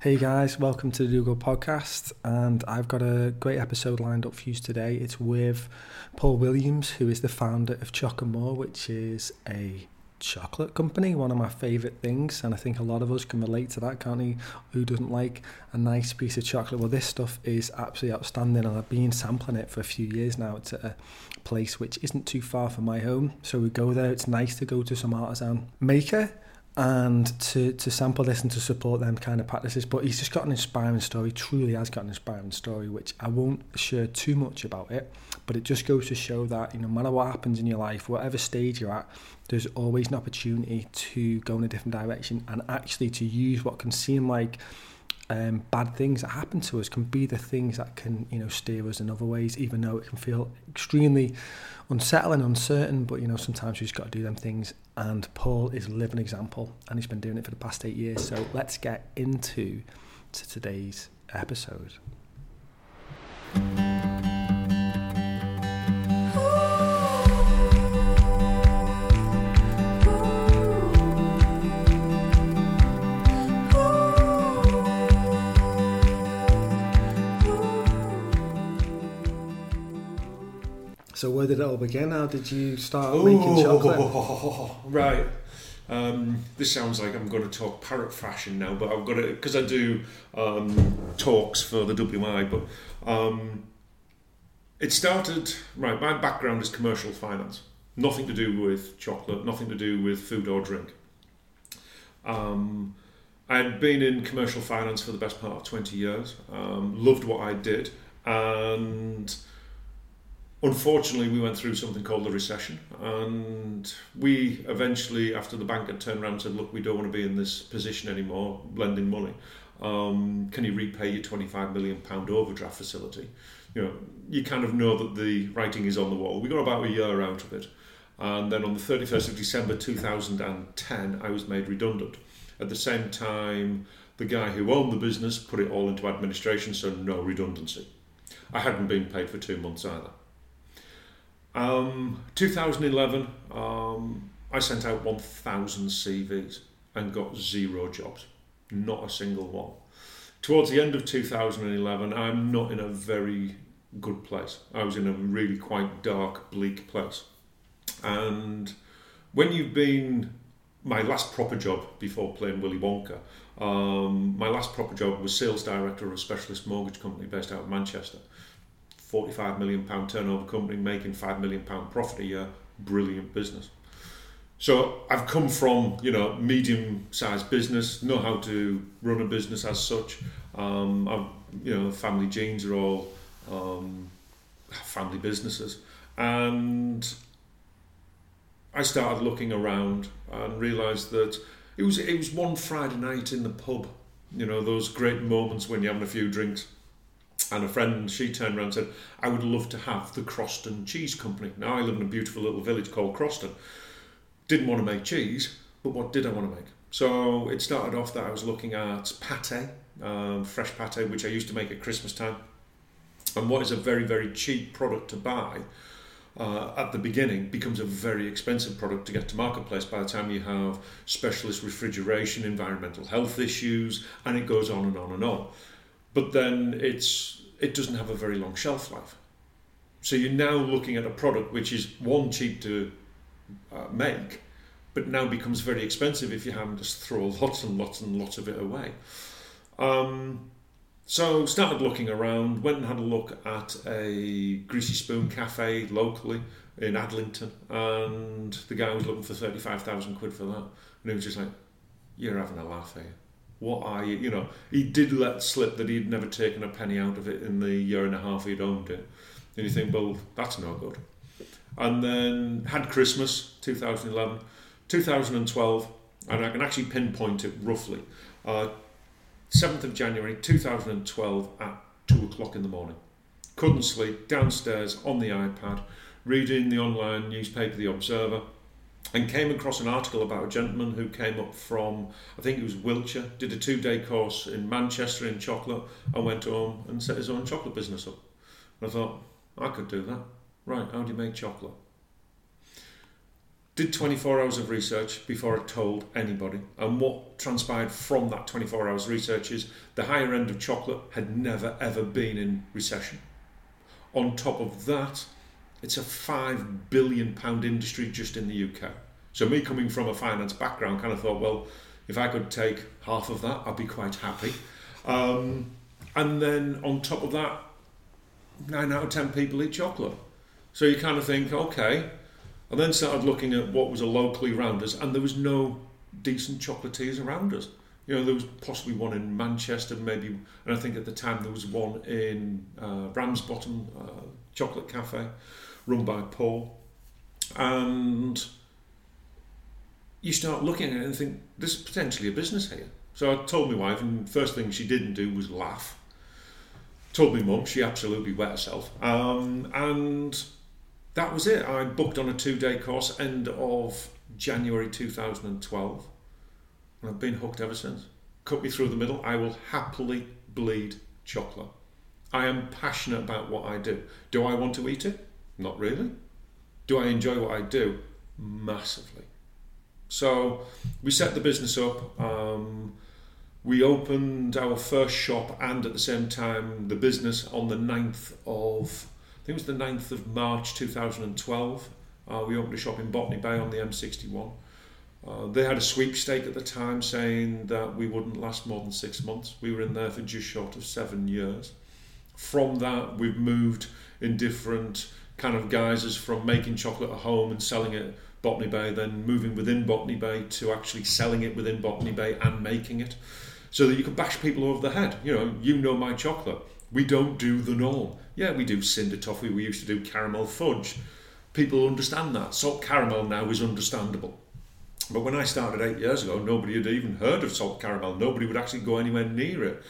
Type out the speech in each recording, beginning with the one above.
Hey guys, welcome to the Google podcast, and I've got a great episode lined up for you today. It's with Paul Williams, who is the founder of Choc More, which is a chocolate company, one of my favourite things, and I think a lot of us can relate to that, can't he? Who doesn't like a nice piece of chocolate? Well, this stuff is absolutely outstanding, and I've been sampling it for a few years now. It's at a place which isn't too far from my home, so we go there. It's nice to go to some artisan maker and to, to sample this and to support them kind of practices. But he's just got an inspiring story, truly has got an inspiring story, which I won't share too much about it, but it just goes to show that you know, no matter what happens in your life, whatever stage you're at, there's always an opportunity to go in a different direction and actually to use what can seem like um, bad things that happen to us can be the things that can you know steer us in other ways even though it can feel extremely unsettling and uncertain. But you know sometimes we just got to do them things. And Paul is a living example and he's been doing it for the past eight years. So let's get into to today's episode So where did it all begin? How did you start making chocolate? Right. Um, this sounds like I'm going to talk parrot fashion now, but I've got to because I do um, talks for the WI. But um, it started right. My background is commercial finance. Nothing to do with chocolate. Nothing to do with food or drink. Um, I'd been in commercial finance for the best part of 20 years. Um, loved what I did, and unfortunately, we went through something called the recession, and we eventually, after the bank had turned around and said, "Look, we don't want to be in this position anymore, lending money. Um, can you repay your 25 million pound overdraft facility?" You know, you kind of know that the writing is on the wall. We got about a year out of it, and then on the 31st of December 2010, I was made redundant. At the same time, the guy who owned the business put it all into administration, so no redundancy. I hadn't been paid for two months either. Um, 2011, um, I sent out 1,000 CVs and got zero jobs, not a single one. Towards the end of 2011, I'm not in a very good place. I was in a really quite dark, bleak place. And when you've been, my last proper job before playing Willy Wonka, um, my last proper job was sales director of a specialist mortgage company based out of Manchester. 45 million pound turnover company making 5 million pound profit a year. Brilliant business. So I've come from you know medium sized business know how to run a business as such. Um, I've, you know family genes are all um, family businesses. And I started looking around and realised that it was it was one Friday night in the pub you know those great moments when you're having a few drinks and a friend, she turned around and said, I would love to have the Croston Cheese Company. Now, I live in a beautiful little village called Croston. Didn't want to make cheese, but what did I want to make? So it started off that I was looking at pate, um, fresh pate, which I used to make at Christmas time. And what is a very, very cheap product to buy uh, at the beginning becomes a very expensive product to get to marketplace by the time you have specialist refrigeration, environmental health issues, and it goes on and on and on but then it's it doesn't have a very long shelf life. So you're now looking at a product which is one cheap to uh, make, but now becomes very expensive if you have to throw lots and lots and lots of it away. Um, so started looking around, went and had a look at a Greasy Spoon cafe locally in Adlington, and the guy was looking for thirty five thousand quid for that, and he was just like, "You're having a laugh here." What are you? You know, he did let slip that he'd never taken a penny out of it in the year and a half he'd owned it. And you think, well, that's no good. And then had Christmas 2011, 2012, and I can actually pinpoint it roughly. Uh, 7th of January 2012 at 2 o'clock in the morning. Couldn't sleep, downstairs on the iPad, reading the online newspaper, The Observer and came across an article about a gentleman who came up from, I think it was Wiltshire, did a two day course in Manchester in chocolate, and went home and set his own chocolate business up. And I thought, I could do that. Right, how do you make chocolate? did 24 hours of research before I told anybody. And what transpired from that 24 hours research is the higher end of chocolate had never ever been in recession. On top of that, it's a five billion pound industry just in the UK. So me coming from a finance background, kind of thought, well, if I could take half of that, I'd be quite happy. Um, and then on top of that, nine out of ten people eat chocolate. So you kind of think, okay. I then started looking at what was a locally around us, and there was no decent chocolatiers around us. You know, there was possibly one in Manchester, maybe, and I think at the time there was one in uh, Ramsbottom uh, Chocolate Cafe, run by Paul. And you start looking at it and think, there's potentially a business here. So I told my wife, and first thing she didn't do was laugh. Told my mum, she absolutely wet herself. Um, and that was it. I booked on a two day course end of January 2012. And I've been hooked ever since. Cut me through the middle. I will happily bleed chocolate. I am passionate about what I do. Do I want to eat it? Not really. Do I enjoy what I do? Massively. So we set the business up. Um, we opened our first shop and at the same time the business on the 9th of, I think it was the 9th of March 2012. Uh, we opened a shop in Botany Bay on the M61. Uh, they had a sweepstake at the time saying that we wouldn't last more than six months. We were in there for just short of seven years. From that, we've moved in different kind of guises from making chocolate at home and selling it Botany Bay, then moving within Botany Bay to actually selling it within Botany Bay and making it, so that you can bash people over the head. You know, you know my chocolate. We don't do the norm. Yeah, we do cinder toffee. We used to do caramel fudge. People understand that. Salt caramel now is understandable. But when I started eight years ago, nobody had even heard of salt caramel. Nobody would actually go anywhere near it.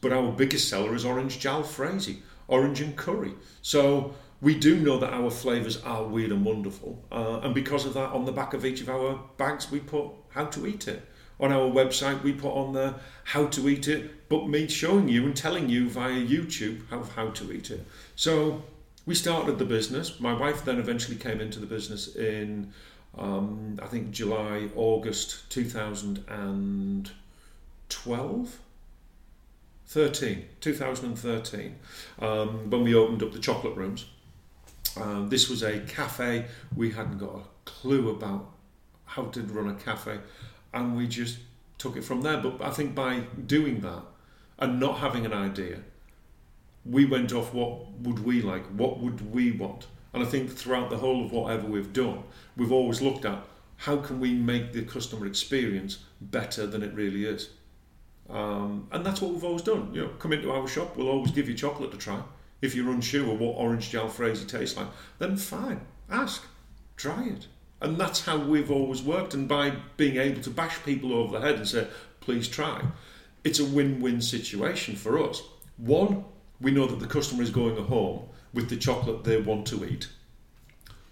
But our biggest seller is orange jalfrezi, orange and curry. So we do know that our flavours are weird and wonderful. Uh, and because of that, on the back of each of our bags, we put how to eat it. On our website, we put on there how to eat it, but me showing you and telling you via YouTube how, how to eat it. So we started the business. My wife then eventually came into the business in, um, I think, July, August 2012. 13, 2013, um, when we opened up the chocolate rooms. Um, this was a cafe. We hadn't got a clue about how to run a cafe, and we just took it from there. But I think by doing that and not having an idea, we went off what would we like, what would we want. And I think throughout the whole of whatever we've done, we've always looked at how can we make the customer experience better than it really is. Um, and that's what we've always done. You know, come into our shop, we'll always give you chocolate to try. If you're unsure what orange jalfrezi tastes like, then fine, ask, try it. And that's how we've always worked. And by being able to bash people over the head and say, please try, it's a win win situation for us. One, we know that the customer is going home with the chocolate they want to eat.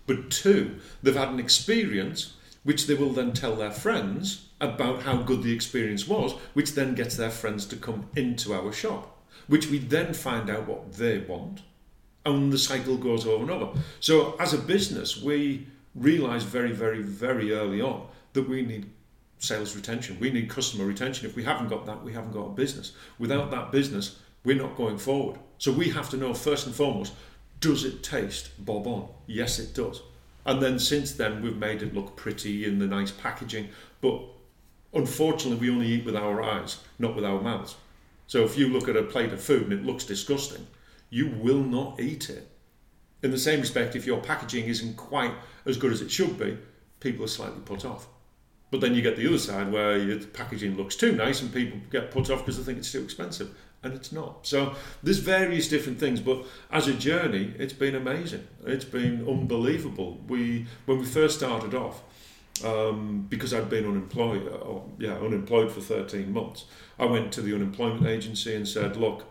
But two, they've had an experience which they will then tell their friends about how good the experience was, which then gets their friends to come into our shop which we then find out what they want, and the cycle goes over and over. So, as a business, we realize very, very, very early on that we need sales retention, we need customer retention. If we haven't got that, we haven't got a business. Without that business, we're not going forward. So, we have to know first and foremost does it taste bob on? Yes, it does. And then since then, we've made it look pretty in the nice packaging. But unfortunately, we only eat with our eyes, not with our mouths. So if you look at a plate of food and it looks disgusting, you will not eat it. In the same respect, if your packaging isn't quite as good as it should be, people are slightly put off. But then you get the other side where your packaging looks too nice and people get put off because they think it's too expensive. And it's not. So there's various different things, but as a journey, it's been amazing. It's been unbelievable. We when we first started off, um, because I'd been unemployed, or, yeah, unemployed for 13 months, I went to the unemployment agency and said, look,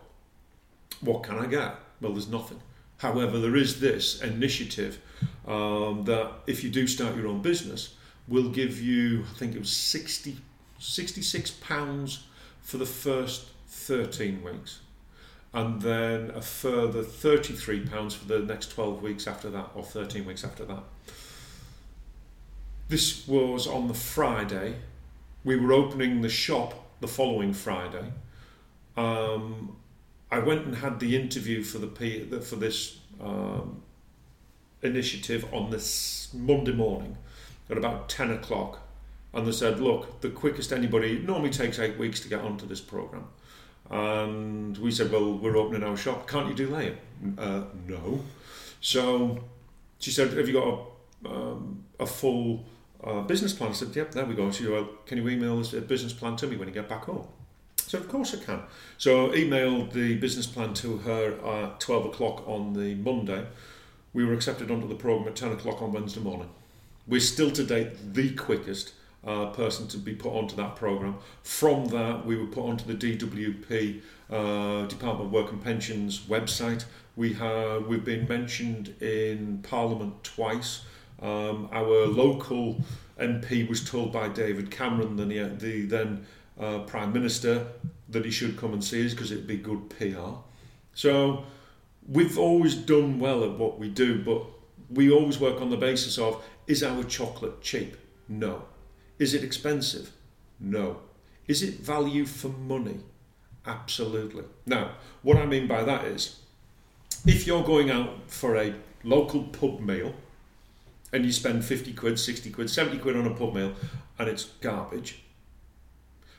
what can I get? Well, there's nothing. However, there is this initiative um, that if you do start your own business, will give you, I think it was 60, 66 pounds for the first 13 weeks and then a further 33 pounds for the next 12 weeks after that or 13 weeks after that this was on the Friday. We were opening the shop the following Friday. Um, I went and had the interview for the for this um, initiative on this Monday morning at about ten o'clock, and they said, "Look, the quickest anybody normally takes eight weeks to get onto this program." And we said, "Well, we're opening our shop. Can't you do later?" Uh, no. So she said, "Have you got a, um, a full uh, business plan?" I said, "Yep, there we go." She said, "Well, can you email this business plan to me when you get back home?" So of course I can. So I emailed the business plan to her at 12 o'clock on the Monday. We were accepted onto the programme at 10 o'clock on Wednesday morning. We're still to date the quickest uh, person to be put onto that programme. From that, we were put onto the DWP uh, Department of Work and Pensions website. We have we've been mentioned in Parliament twice. Um, our local MP was told by David Cameron, the, the then uh, Prime Minister, that he should come and see us because it'd be good PR. So we've always done well at what we do, but we always work on the basis of is our chocolate cheap? No. Is it expensive? No. Is it value for money? Absolutely. Now, what I mean by that is if you're going out for a local pub meal and you spend 50 quid, 60 quid, 70 quid on a pub meal and it's garbage,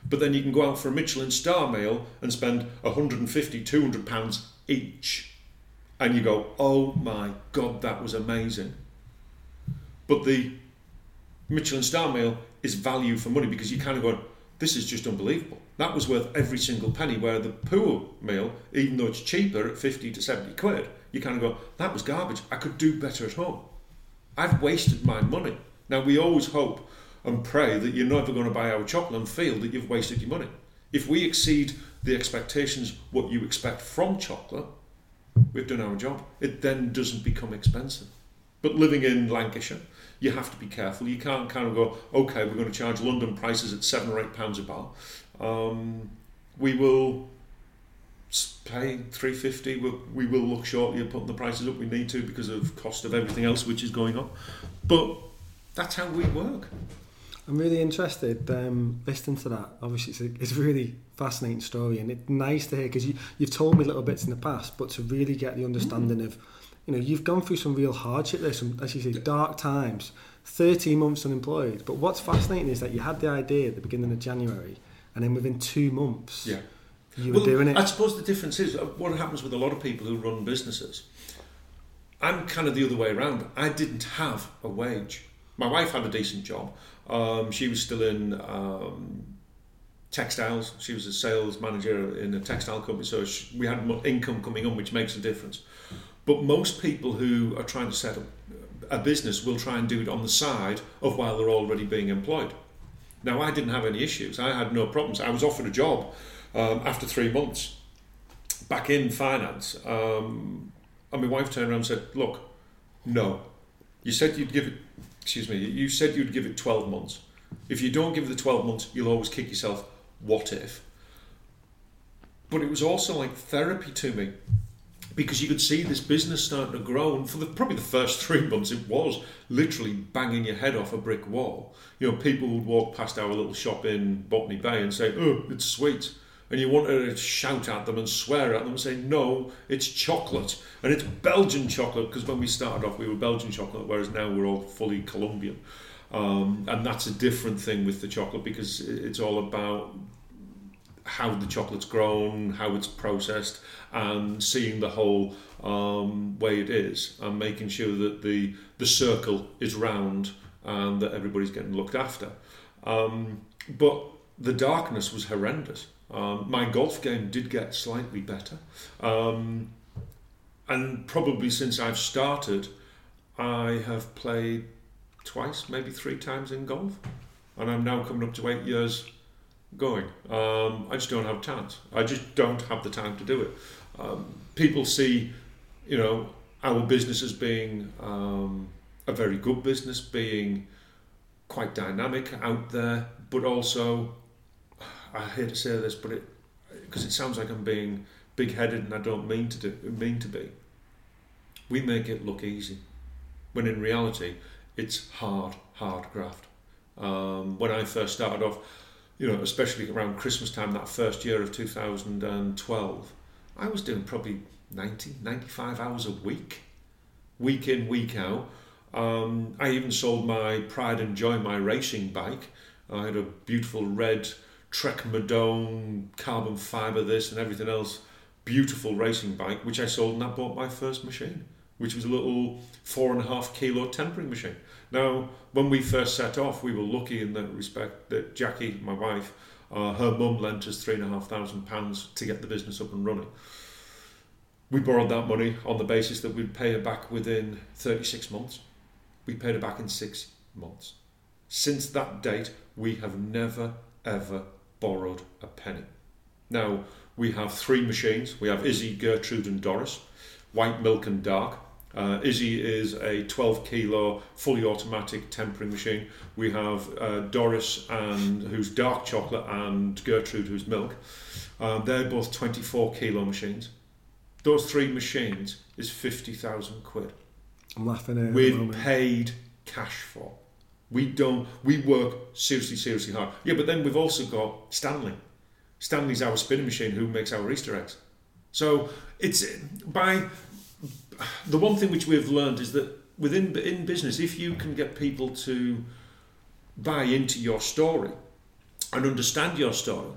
but then you can go out for a Michelin star meal and spend 150, 200 pounds each. And you go, oh my God, that was amazing. But the Michelin star meal is value for money because you kind of go, this is just unbelievable. That was worth every single penny. Where the poor meal, even though it's cheaper at 50 to 70 quid, you kind of go, that was garbage. I could do better at home. I've wasted my money. Now, we always hope and pray that you're never going to buy our chocolate and feel that you've wasted your money. If we exceed the expectations, what you expect from chocolate, we've done our job. It then doesn't become expensive. But living in Lancashire, you have to be careful. You can't kind of go, okay, we're going to charge London prices at seven or eight pounds a bar. Um, we will pay 350 we we will look shortly at putting the prices up we need to because of cost of everything else which is going on but that's how we work I'm really interested um, listening to that. Obviously, it's a, it's a really fascinating story, and it's nice to hear because you, you've told me little bits in the past, but to really get the understanding mm. of, you know, you've gone through some real hardship there, some as you say, dark times. 13 months unemployed. But what's fascinating is that you had the idea at the beginning of January, and then within two months, yeah, you were well, doing it. I suppose the difference is uh, what happens with a lot of people who run businesses. I'm kind of the other way around. I didn't have a wage. My wife had a decent job. Um, she was still in um, textiles. She was a sales manager in a textile company, so she, we had income coming on, which makes a difference. But most people who are trying to set up a business will try and do it on the side of while they're already being employed. Now, I didn't have any issues. I had no problems. I was offered a job um, after three months back in finance. Um, and my wife turned around and said, Look, no. You said you'd give it excuse me, you said you'd give it 12 months. If you don't give it the 12 months, you'll always kick yourself, what if? But it was also like therapy to me because you could see this business starting to grow. And for the, probably the first three months, it was literally banging your head off a brick wall. You know, people would walk past our little shop in Botany Bay and say, oh, it's sweet and you want to shout at them and swear at them and say, no, it's chocolate. And it's Belgian chocolate, because when we started off, we were Belgian chocolate, whereas now we're all fully Colombian. Um, and that's a different thing with the chocolate because it's all about how the chocolate's grown, how it's processed, and seeing the whole um, way it is, and making sure that the the circle is round and that everybody's getting looked after. Um, but the darkness was horrendous. Um, my golf game did get slightly better. Um, and probably since I've started, I have played twice, maybe three times in golf. And I'm now coming up to eight years going. Um, I just don't have time. I just don't have the time to do it. Um, people see, you know, our business as being um, a very good business, being quite dynamic out there, but also I hate to say this, but it because it sounds like I'm being big-headed and I don't mean to do mean to be. We make it look easy, when in reality, it's hard hard graft. Um, when I first started off, you know, especially around Christmas time, that first year of 2012, I was doing probably 90, 95 hours a week, week in, week out. Um, I even sold my Pride and Joy, my racing bike. I had a beautiful red Trek Madone carbon fibre, this and everything else, beautiful racing bike, which I sold and I bought my first machine, which was a little four and a half kilo tempering machine. Now, when we first set off, we were lucky in that respect that Jackie, my wife, uh, her mum lent us three and a half thousand pounds to get the business up and running. We borrowed that money on the basis that we'd pay it back within 36 months. We paid it back in six months. Since that date, we have never ever borrowed a penny. Now, we have three machines. We have Izzy, Gertrude, and Doris, white milk and dark. Uh, Izzy is a 12 kilo fully automatic tempering machine. We have uh, Doris, and who's dark chocolate, and Gertrude, who's milk. Um, they're both 24 kilo machines. Those three machines is 50,000 quid. I'm laughing at We've paid cash for. We don't. We work seriously, seriously hard. Yeah, but then we've also got Stanley. Stanley's our spinning machine who makes our Easter eggs. So it's by the one thing which we've learned is that within in business, if you can get people to buy into your story and understand your story,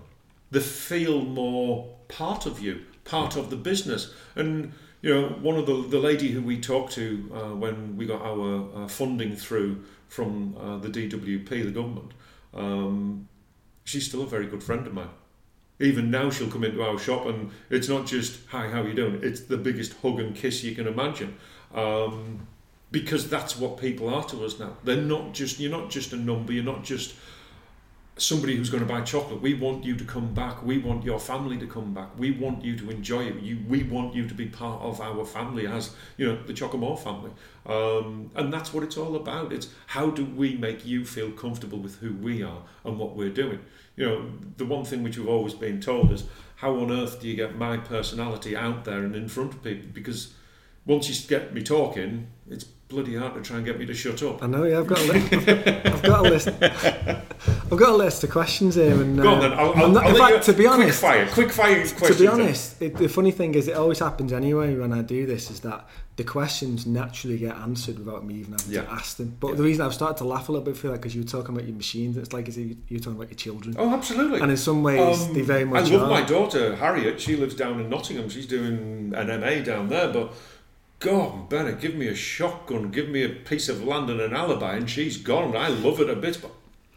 they feel more part of you, part of the business. And you know, one of the the lady who we talked to uh, when we got our uh, funding through from uh, the DWP, the government, um, she's still a very good friend of mine. Even now she'll come into our shop and it's not just hi how are you doing? It's the biggest hug and kiss you can imagine. Um, because that's what people are to us now. They're not just you're not just a number you're not just somebody who's going to buy chocolate we want you to come back we want your family to come back we want you to enjoy it you, we want you to be part of our family as you know the Chocomore family um, and that's what it's all about it's how do we make you feel comfortable with who we are and what we're doing you know, the one thing which we've always been told is how on earth do you get my personality out there and in front of people? Because once you get me talking, it's bloody hard to try and get me to shut up. I know, yeah, I've got a list. I've got a list. I've got a list of questions here, and uh, go on then. I'll, I'll, not, I'll in fact, to be honest, quick fire, quick fire questions. To be honest, it, the funny thing is, it always happens anyway when I do this. Is that the questions naturally get answered without me even having Yeah. to ask them. But Yeah. the reason I've started to laugh a little bit for that because you were talking about your machines. It's like as you're talking about your children, Oh, absolutely. and in some ways Um, they very much. I love are. my daughter Harriet. She lives down in Nottingham. She's doing an MA down there. But God, Bennett, give me a shotgun, give me a piece of land and an alibi, and she's gone. I love it a bit, but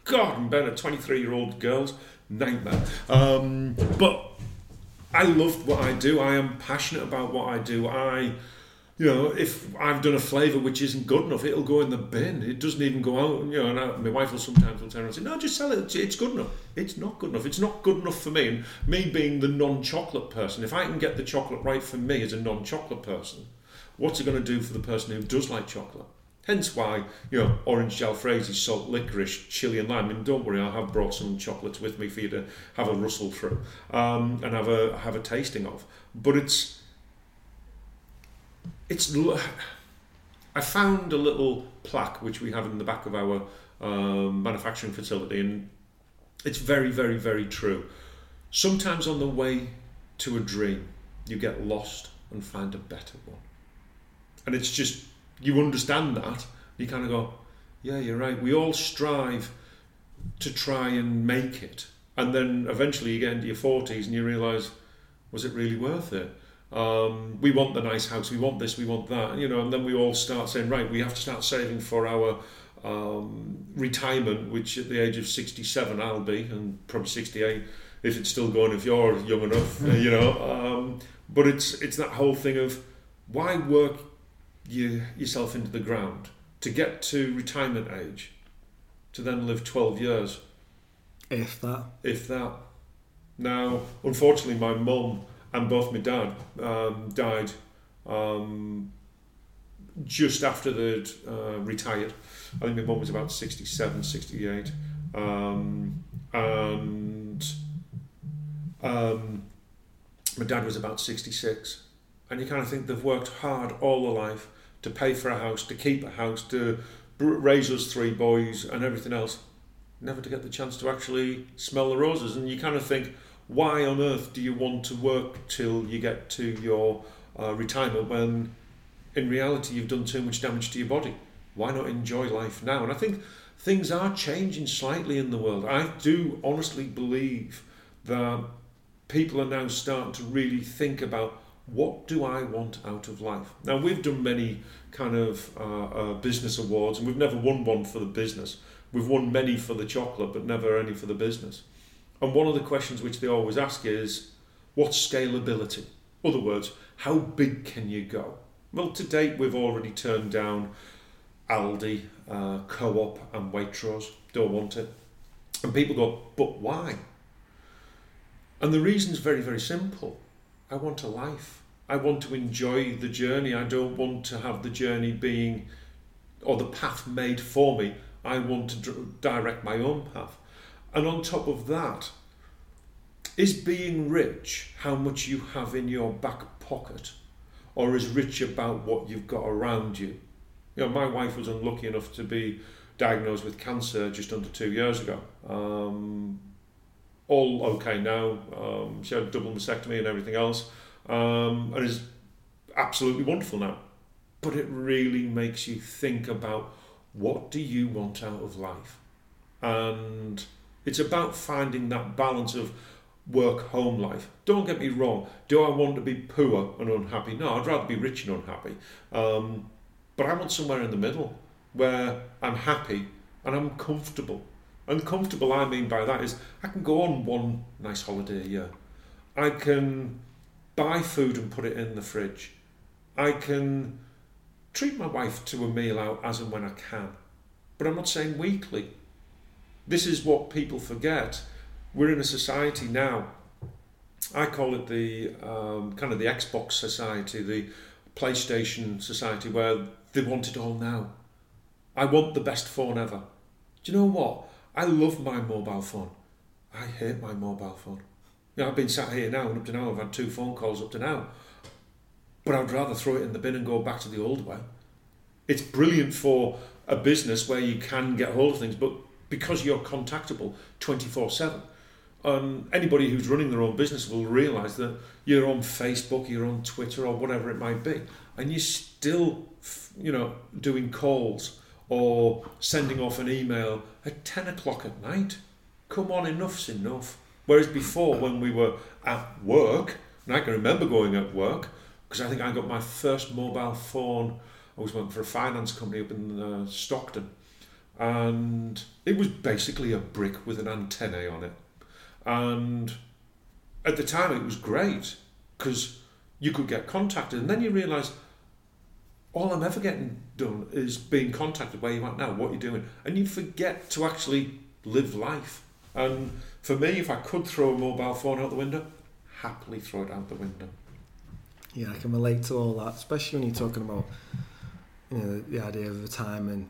God, I'm better. twenty-three-year-old girls, nightmare. Um, but I love what I do. I am passionate about what I do. I. You know, if I've done a flavour which isn't good enough, it'll go in the bin. It doesn't even go out. You know, and I, my wife will sometimes will turn around and say, "No, just sell it. It's, it's good enough." It's not good enough. It's not good enough for me. And me being the non-chocolate person, if I can get the chocolate right for me as a non-chocolate person, what's it going to do for the person who does like chocolate? Hence why, you know, orange jalfrezi, salt licorice, chili and lime. And don't worry, I have brought some chocolates with me for you to have a rustle through um, and have a have a tasting of. But it's it's. I found a little plaque which we have in the back of our um, manufacturing facility, and it's very, very, very true. Sometimes on the way to a dream, you get lost and find a better one. And it's just, you understand that, you kind of go, yeah, you're right. We all strive to try and make it. And then eventually you get into your 40s and you realise, was it really worth it? Um, we want the nice house, we want this, we want that, you know, and then we all start saying, right, we have to start saving for our um, retirement, which at the age of 67 I'll be, and probably 68 if it's still going, if you're young enough, you know. Um, but it's it's that whole thing of why work you, yourself into the ground to get to retirement age, to then live 12 years if that. if that. Now, unfortunately, my mum and both my dad um, died um, just after they'd uh, retired. I think my mum was about 67, 68. Um, and um, my dad was about 66. And you kind of think they've worked hard all their life to pay for a house, to keep a house, to raise us three boys and everything else, never to get the chance to actually smell the roses. And you kind of think, why on earth do you want to work till you get to your uh, retirement when in reality you've done too much damage to your body? Why not enjoy life now? And I think things are changing slightly in the world. I do honestly believe that people are now starting to really think about what do I want out of life? Now, we've done many kind of uh, uh, business awards, and we've never won one for the business. We've won many for the chocolate, but never any for the business. And one of the questions which they always ask is, what's scalability? Other words, how big can you go? Well, to date, we've already turned down Aldi, uh, Co-op, and Waitrose. Don't want it. And people go, but why? And the reason's very, very simple. I want a life. I want to enjoy the journey. I don't want to have the journey being or the path made for me. I want to direct my own path. And on top of that, is being rich how much you have in your back pocket, or is rich about what you've got around you? You know, my wife was unlucky enough to be diagnosed with cancer just under two years ago. Um, all okay now. Um, she had double mastectomy and everything else, um, and is absolutely wonderful now. But it really makes you think about what do you want out of life, and it's about finding that balance of work home life. Don't get me wrong. Do I want to be poor and unhappy? No, I'd rather be rich and unhappy. Um, but I want somewhere in the middle where I'm happy and I'm comfortable and comfortable, I mean by that is I can go on one nice holiday a year. I can buy food and put it in the fridge. I can treat my wife to a meal out as and when I can. But I'm not saying weekly. This is what people forget. We're in a society now. I call it the um, kind of the Xbox society, the PlayStation society, where they want it all now. I want the best phone ever. Do you know what? I love my mobile phone. I hate my mobile phone. You know, I've been sat here now, and up to now, I've had two phone calls up to now. But I'd rather throw it in the bin and go back to the old way. It's brilliant for a business where you can get hold of things, but because you're contactable 24 7, and anybody who's running their own business will realise that you're on Facebook, you're on Twitter, or whatever it might be, and you're still, you know, doing calls or sending off an email at 10 o'clock at night. Come on, enough's enough. Whereas before, when we were at work, and I can remember going at work, because I think I got my first mobile phone, I was working for a finance company up in uh, Stockton, and it was basically a brick with an antenna on it. And at the time, it was great because you could get contacted, and then you realise all I'm ever getting done is being contacted where you are now, what you're doing, and you forget to actually live life. And for me, if I could throw a mobile phone out the window, happily throw it out the window. Yeah, I can relate to all that, especially when you're talking about you know the idea of the time and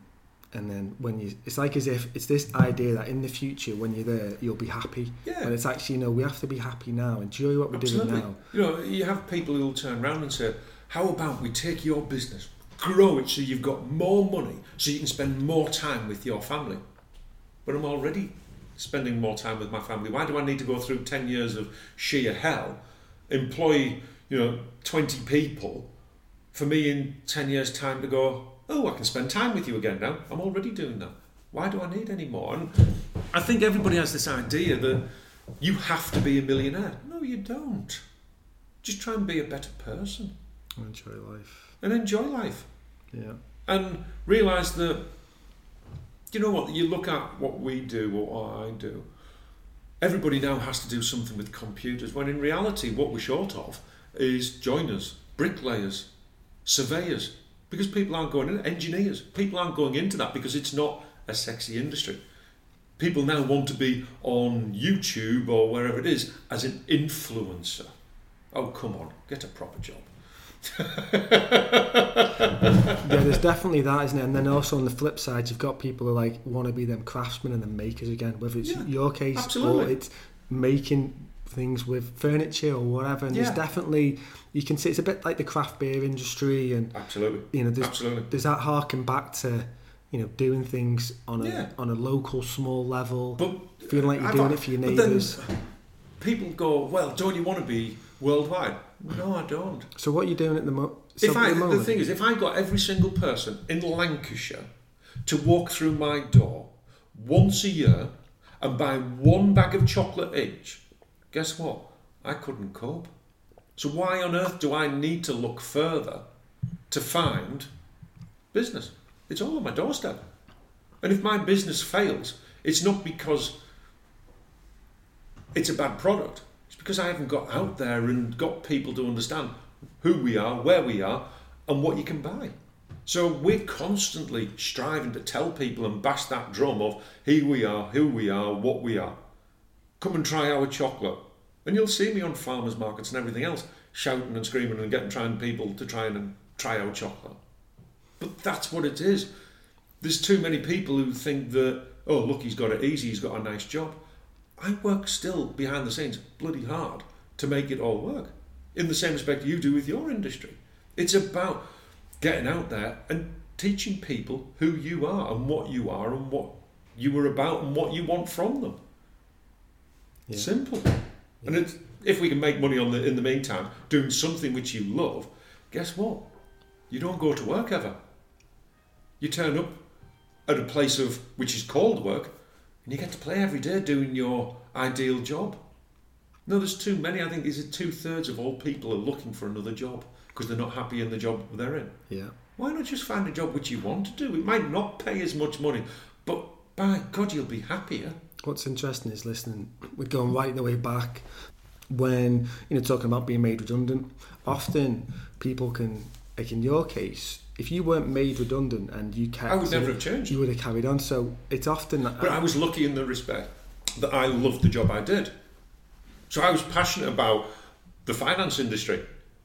and then when you it's like as if it's this idea that in the future when you're there you'll be happy yeah and it's actually you know we have to be happy now enjoy what we're Absolutely. doing now you know you have people who'll turn around and say how about we take your business grow it so you've got more money so you can spend more time with your family. But I'm already spending more time with my family. Why do I need to go through 10 years of sheer hell, employ, you know, 20 people for me in 10 years time to go, oh, I can spend time with you again now. I'm already doing that. Why do I need any more? And I think everybody has this idea that you have to be a millionaire. No, you don't. Just try and be a better person. Enjoy life and enjoy life. Yeah. And realise that, you know what, you look at what we do or what I do, everybody now has to do something with computers, when in reality, what we're short of is joiners, bricklayers, surveyors, because people aren't going in, engineers, people aren't going into that because it's not a sexy industry. People now want to be on YouTube or wherever it is as an influencer. Oh, come on, get a proper job. yeah, there's definitely that, isn't it? And then also on the flip side, you've got people who like want to be them craftsmen and the makers again, whether it's yeah, your case absolutely. or it's making things with furniture or whatever. And yeah. there's definitely you can see it's a bit like the craft beer industry and absolutely, you know, there's, absolutely. there's that harking back to you know, doing things on a Yeah. on a local small level, But feeling like uh, you're I've- doing it for your neighbours. people go, well, don't you want to be worldwide? No, I don't. So what are you doing at the, mo- if I, the the thing is, if I got every single person in Lancashire to walk through my door once a year and buy one bag of chocolate each, guess what? I couldn't cope. So why on earth do I need to look further to find business? It's all on my doorstep. And if my business fails, it's not because it's a bad product. Because I haven't got out there and got people to understand who we are, where we are, and what you can buy. So we're constantly striving to tell people and bash that drum of here we are, who we are, what we are. Come and try our chocolate. And you'll see me on farmers markets and everything else, shouting and screaming and getting trying people to try and try our chocolate. But that's what it is. There's too many people who think that, oh, look, he's got it easy, he's got a nice job. I work still behind the scenes bloody hard to make it all work. In the same respect you do with your industry. It's about getting out there and teaching people who you are and what you are and what you were about and what you want from them. Yeah. Simple. And it's, if we can make money on the in the meantime doing something which you love, guess what? You don't go to work ever. You turn up at a place of which is called work, and you get to play every day doing your ideal job. No, there's too many. I think is two thirds of all people are looking for another job because they're not happy in the job they're in. yeah. Why not just find a job which you want to do? It might not pay as much money, but by God, you'll be happier. What's interesting is listening. We're going right the way back when you know talking about being made redundant. Often people can, like in your case, if you weren't made redundant and you kept, I would never have changed. you would have carried on. So it's often that. But I was lucky in the respect that I loved the job I did. So I was passionate about the finance industry.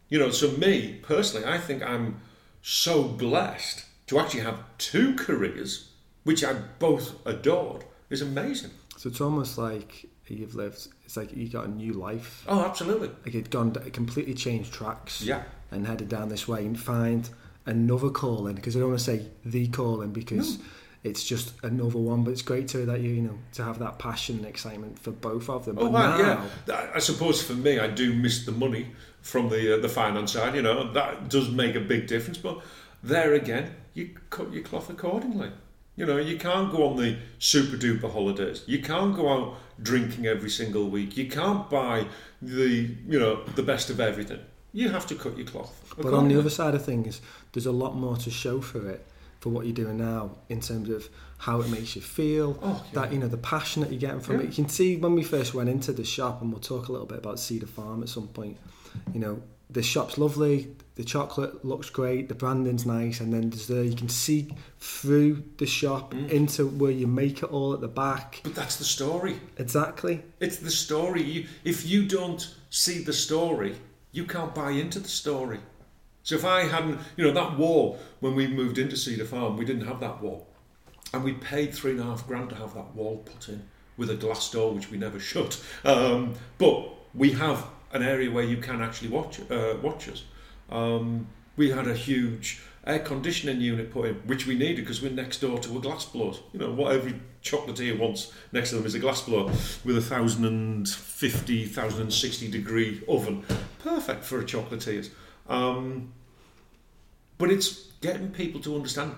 You know, so me personally, I think I'm so blessed to actually have two careers, which I both adored, is amazing. so it's almost like you've lived. It's like you got a new life. Oh, absolutely. Like it gone, it completely changed tracks. Yeah. and headed down this way and find another calling because I don't want to say the calling because it's just another one but it's great to that you you know to have that passion and excitement for both of them Oh, but wow, now yeah. I- I suppose for me, I do miss the money from the uh, the finance side. You know, that does make a big difference. But there again, you cut your cloth accordingly. You know, you can't go on the super duper holidays. You can't go out drinking every single week. You can't buy the you know the best of everything. You have to cut your cloth. but on the other side of things there's a lot more to show for it for what you're doing now in terms of how it makes you feel Oh, yeah. that you know the passion that you're getting from Yeah. it you can see when we first went into the shop and we'll talk a little bit about Cedar Farm at some point you know the shop's lovely the chocolate looks great the branding's nice and then there's the you can see through the shop Mm. into where you make it all at the back But that's the story. exactly It's the story. You, if you don't see the story, you can't buy into the story. So if I hadn't, you know, that wall when we moved into Cedar Farm, we didn't have that wall, and we paid three and a half grand to have that wall put in with a glass door which we never shut. Um, but we have an area where you can actually watch uh, watch us. Um, we had a huge air conditioning unit put in, which we needed because we're next door to a glass blower. You know, what every chocolatier wants next to them is a glass blower with a 1050, 1060 degree oven. Perfect for a chocolatiers. Um, but it's getting people to understand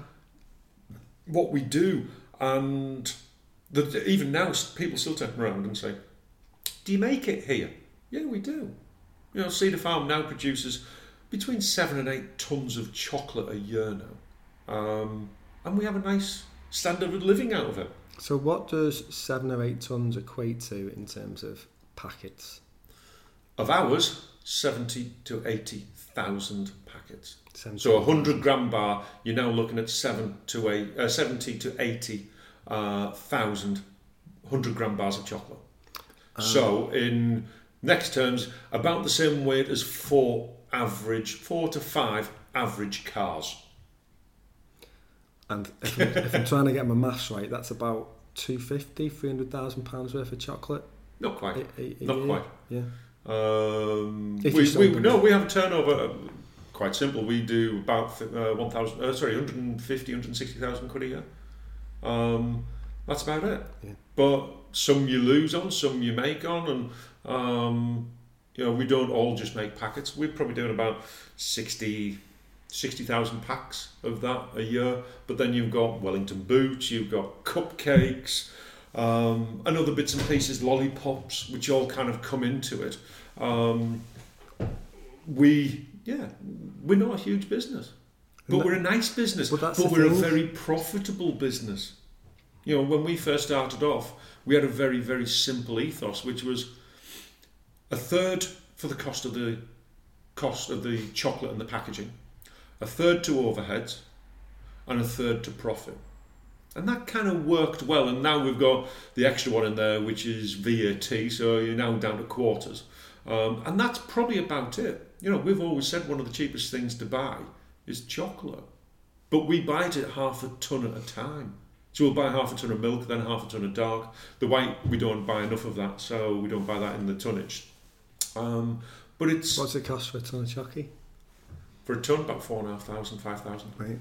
what we do and that even now people still turn around and say, do you make it here? Yeah, we do. You know, Cedar Farm now produces between seven and eight tons of chocolate a year now. Um, and we have a nice standard of living out of it. So what does seven or eight tons equate to in terms of packets Of ours, 70 to 80,000 packets. Seven So a 100 gram bar, you're now looking at seven to eight, uh, 70 to 80 uh, thousand 100 gram bars of chocolate. so in next terms, about the same weight as four average, four to five average cars. And if I'm, if I'm trying to get my maths right, that's about 250, 300,000 pounds worth of chocolate. Not quite. a- a- a Not year. quite. Yeah. Um, we, we, no, we have a turnover. uh, Quite simple. We do about uh, 1,000, uh, sorry, 150, 160,000 quid a year Um, that's about it. Yeah. But some you lose on, some you make on, and um, you know we don't all just make packets. We're probably doing about 60 60,000 packs of that a year. But then you've got Wellington boots, you've got cupcakes, um, and other bits and pieces, lollipops, which all kind of come into it. Um, we, yeah, we're not a huge business, but we're a nice business. But But, we're a very profitable business. You know, when we first started off, we had a very, very simple ethos, which was a third for the cost of the cost of the chocolate and the packaging, a third to overheads, and a third to profit. And that kind of worked well. And now we've got the extra one in there, which is VAT, so you're now down to quarters. Um, and that's probably about it. You know, we've always said one of the cheapest things to buy is chocolate, but we buy it half a ton at a time. So we'll buy half a ton of milk, then half a ton of dark. The white, we don't buy enough of that, so we don't buy that in the tonnage. Um, but it's What's it cost for a ton of chocky? For a ton about four and a half thousand, five thousand. Right.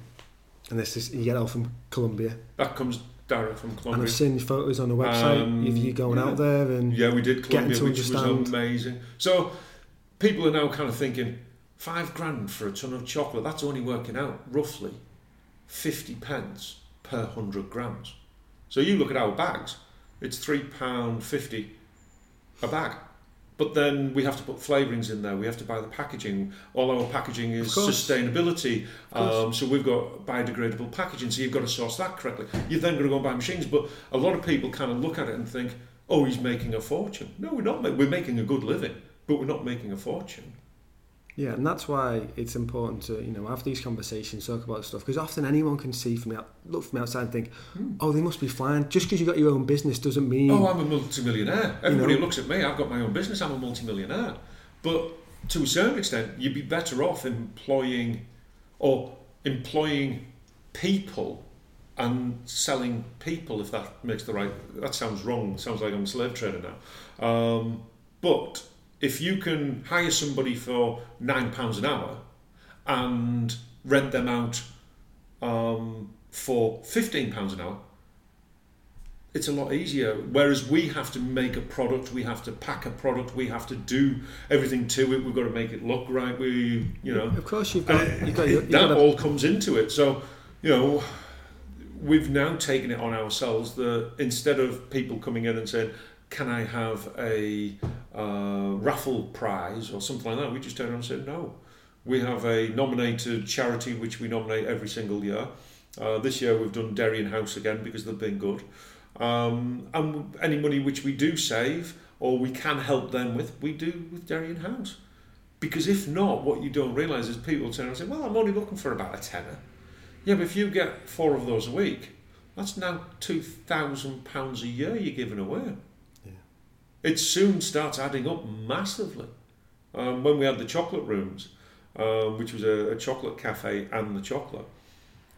And this is you get all from Colombia. That comes direct from Colombia. And. I've seen photos on the website Um, of you going yeah. out there and Yeah, we did Getting Colombia, to which was amazing. So people are now kind of thinking five grand for a ton of chocolate. That's only working out roughly fifty pence per hundred grams. So you look at our bags; it's three pound fifty a bag. But then we have to put flavourings in there. We have to buy the packaging. All our packaging is sustainability. Um, so we've got biodegradable packaging. So you've got to source that correctly. You've then got to go and buy machines. But a lot of people kind of look at it and think, "Oh, he's making a fortune." No, we're not. We're making a good living, but we're not making a fortune. Yeah, and that's why it's important to you know have these conversations, talk about stuff, because often anyone can see from the out, look from the outside and think, oh, they must be fine. Just because you got your own business doesn't mean Oh, I'm a multimillionaire. Everybody know. looks at me. I've got my own business. I'm a multimillionaire. But to a certain extent, you'd be better off employing or employing people and selling people, if that makes the right. That sounds wrong. Sounds like I'm a slave trader now. Um, but if you can hire somebody for nine pounds an hour and rent them out um, for fifteen pounds an hour, it's a lot easier. Whereas we have to make a product, we have to pack a product, we have to do everything to it. We've got to make it look right. We, you know, Of course, you've got you've got, you've that got all comes into it. So, you know, we've now taken it on ourselves that instead of people coming in and saying, "Can I have a uh, raffle prize or something like that?" We just turned around and said, "No." We have a nominated charity which we nominate every single year. Uh, this year we've done Derian House again because they've been good. Um, and any money which we do save or we can help them with, we do with Derian House. Because if not, what you don't realise is people turn around and say, well, I'm only looking for about a tenner. Yeah, but if you get four of those a week, that's now £2,000 a year you're giving away. It soon starts adding up massively. Um, when we had the chocolate rooms, um, which was a, a chocolate cafe and the chocolate,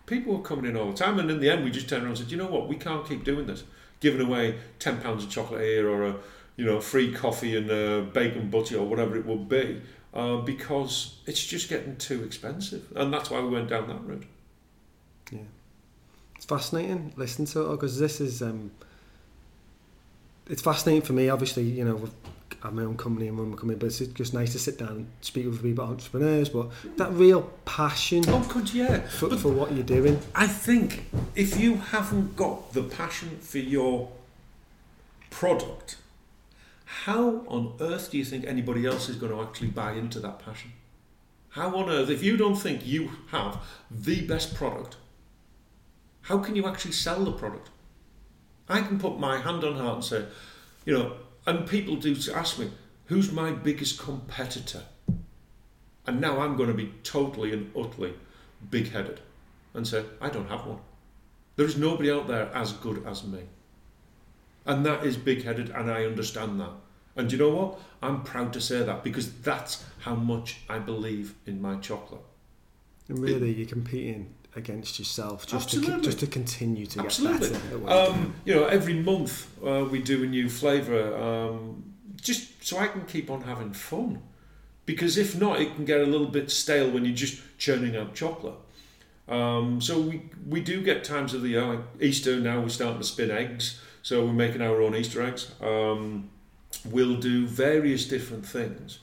people were coming in all the time. And in the end, we just turned around and said, you know what, we can't keep doing this. Giving away £10 of chocolate here or a you know, free coffee and a bacon butty or whatever it would be, uh, because it's just getting too expensive. And that's why we went down that route. Yeah, it's fascinating listening to it because this is um, it's fascinating for me. Obviously, you know, I have my own company and run my company, but it's just nice to sit down and speak with people, entrepreneurs. But that real passion Oh, good, yeah. for, for what you're doing. I think if you haven't got the passion for your product, how on earth do you think anybody else is going to actually buy into that passion? How on earth, if you don't think you have the best product, how can you actually sell the product? I can put my hand on heart and say, you know, and people do ask me, who's my biggest competitor? And now I'm going to be totally and utterly big headed and say, I don't have one. There is nobody out there as good as me. And that is big headed, and I understand that. And you know what? I'm proud to say that because that's how much I believe in my chocolate. And really, you're competing against yourself just to just to continue to Absolutely. get better. Um, you know, every month uh, we do a new flavour, um, just so I can keep on having fun. Because if not, it can get a little bit stale when you're just churning out chocolate. Um, so we we do get times of the year like Easter. Now we're starting to spin eggs, so we're making our own Easter eggs. Um, we'll do various different things.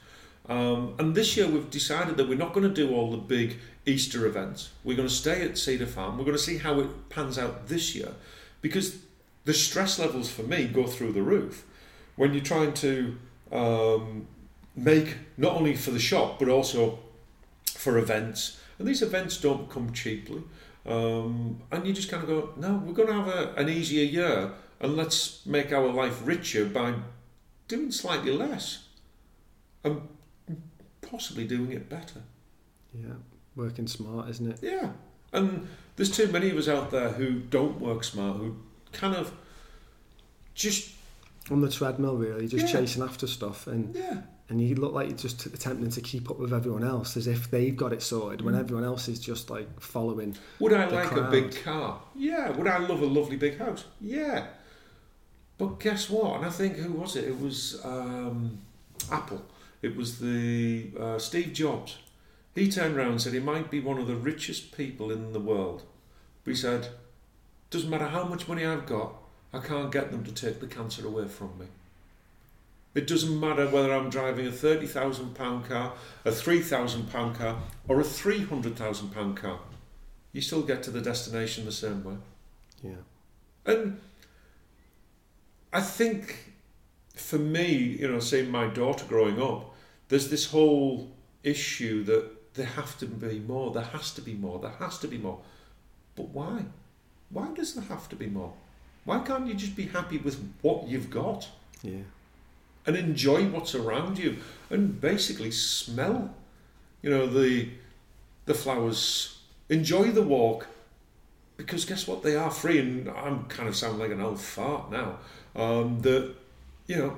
Um, and this year we've decided that we're not going to do all the big Easter events. We're going to stay at Cedar Farm. We're going to see how it pans out this year because the stress levels for me go through the roof when you're trying to um, make not only for the shop but also for events. And these events don't come cheaply. Um, and you just kind of go, no, we're going to have a, an easier year and let's make our life richer by doing slightly less and possibly doing it better. Yeah, working smart, isn't it? Yeah. And there's too many of us out there who don't work smart, who kind of just On the treadmill, really, just Yeah. chasing after stuff, and yeah. and you look like you're just attempting to keep up with everyone else, as if they've got it sorted, when Mm. everyone else is just like following. Would I like a big car? Yeah. Would I love a lovely big house? Yeah. But guess what? And I think who was it? It was um, Apple. It was the uh, Steve Jobs. He turned around and said he might be one of the richest people in the world. But he said, doesn't matter how much money I've got, I can't get them to take the cancer away from me. It doesn't matter whether I'm driving a thirty thousand pound car, a three thousand pound car, or a three hundred thousand pound car. You still get to the destination the same way. Yeah, And I think for me, you know, seeing my daughter growing up, there's this whole issue that there have to be more, there has to be more, there has to be more. But why? Why does there have to be more? Why can't you just be happy with what you've got yeah, and enjoy what's around you and basically smell, you know, the the flowers, enjoy the walk, because guess what? They are free, and I'm kind of sounding like an old fart now. Um, that you know,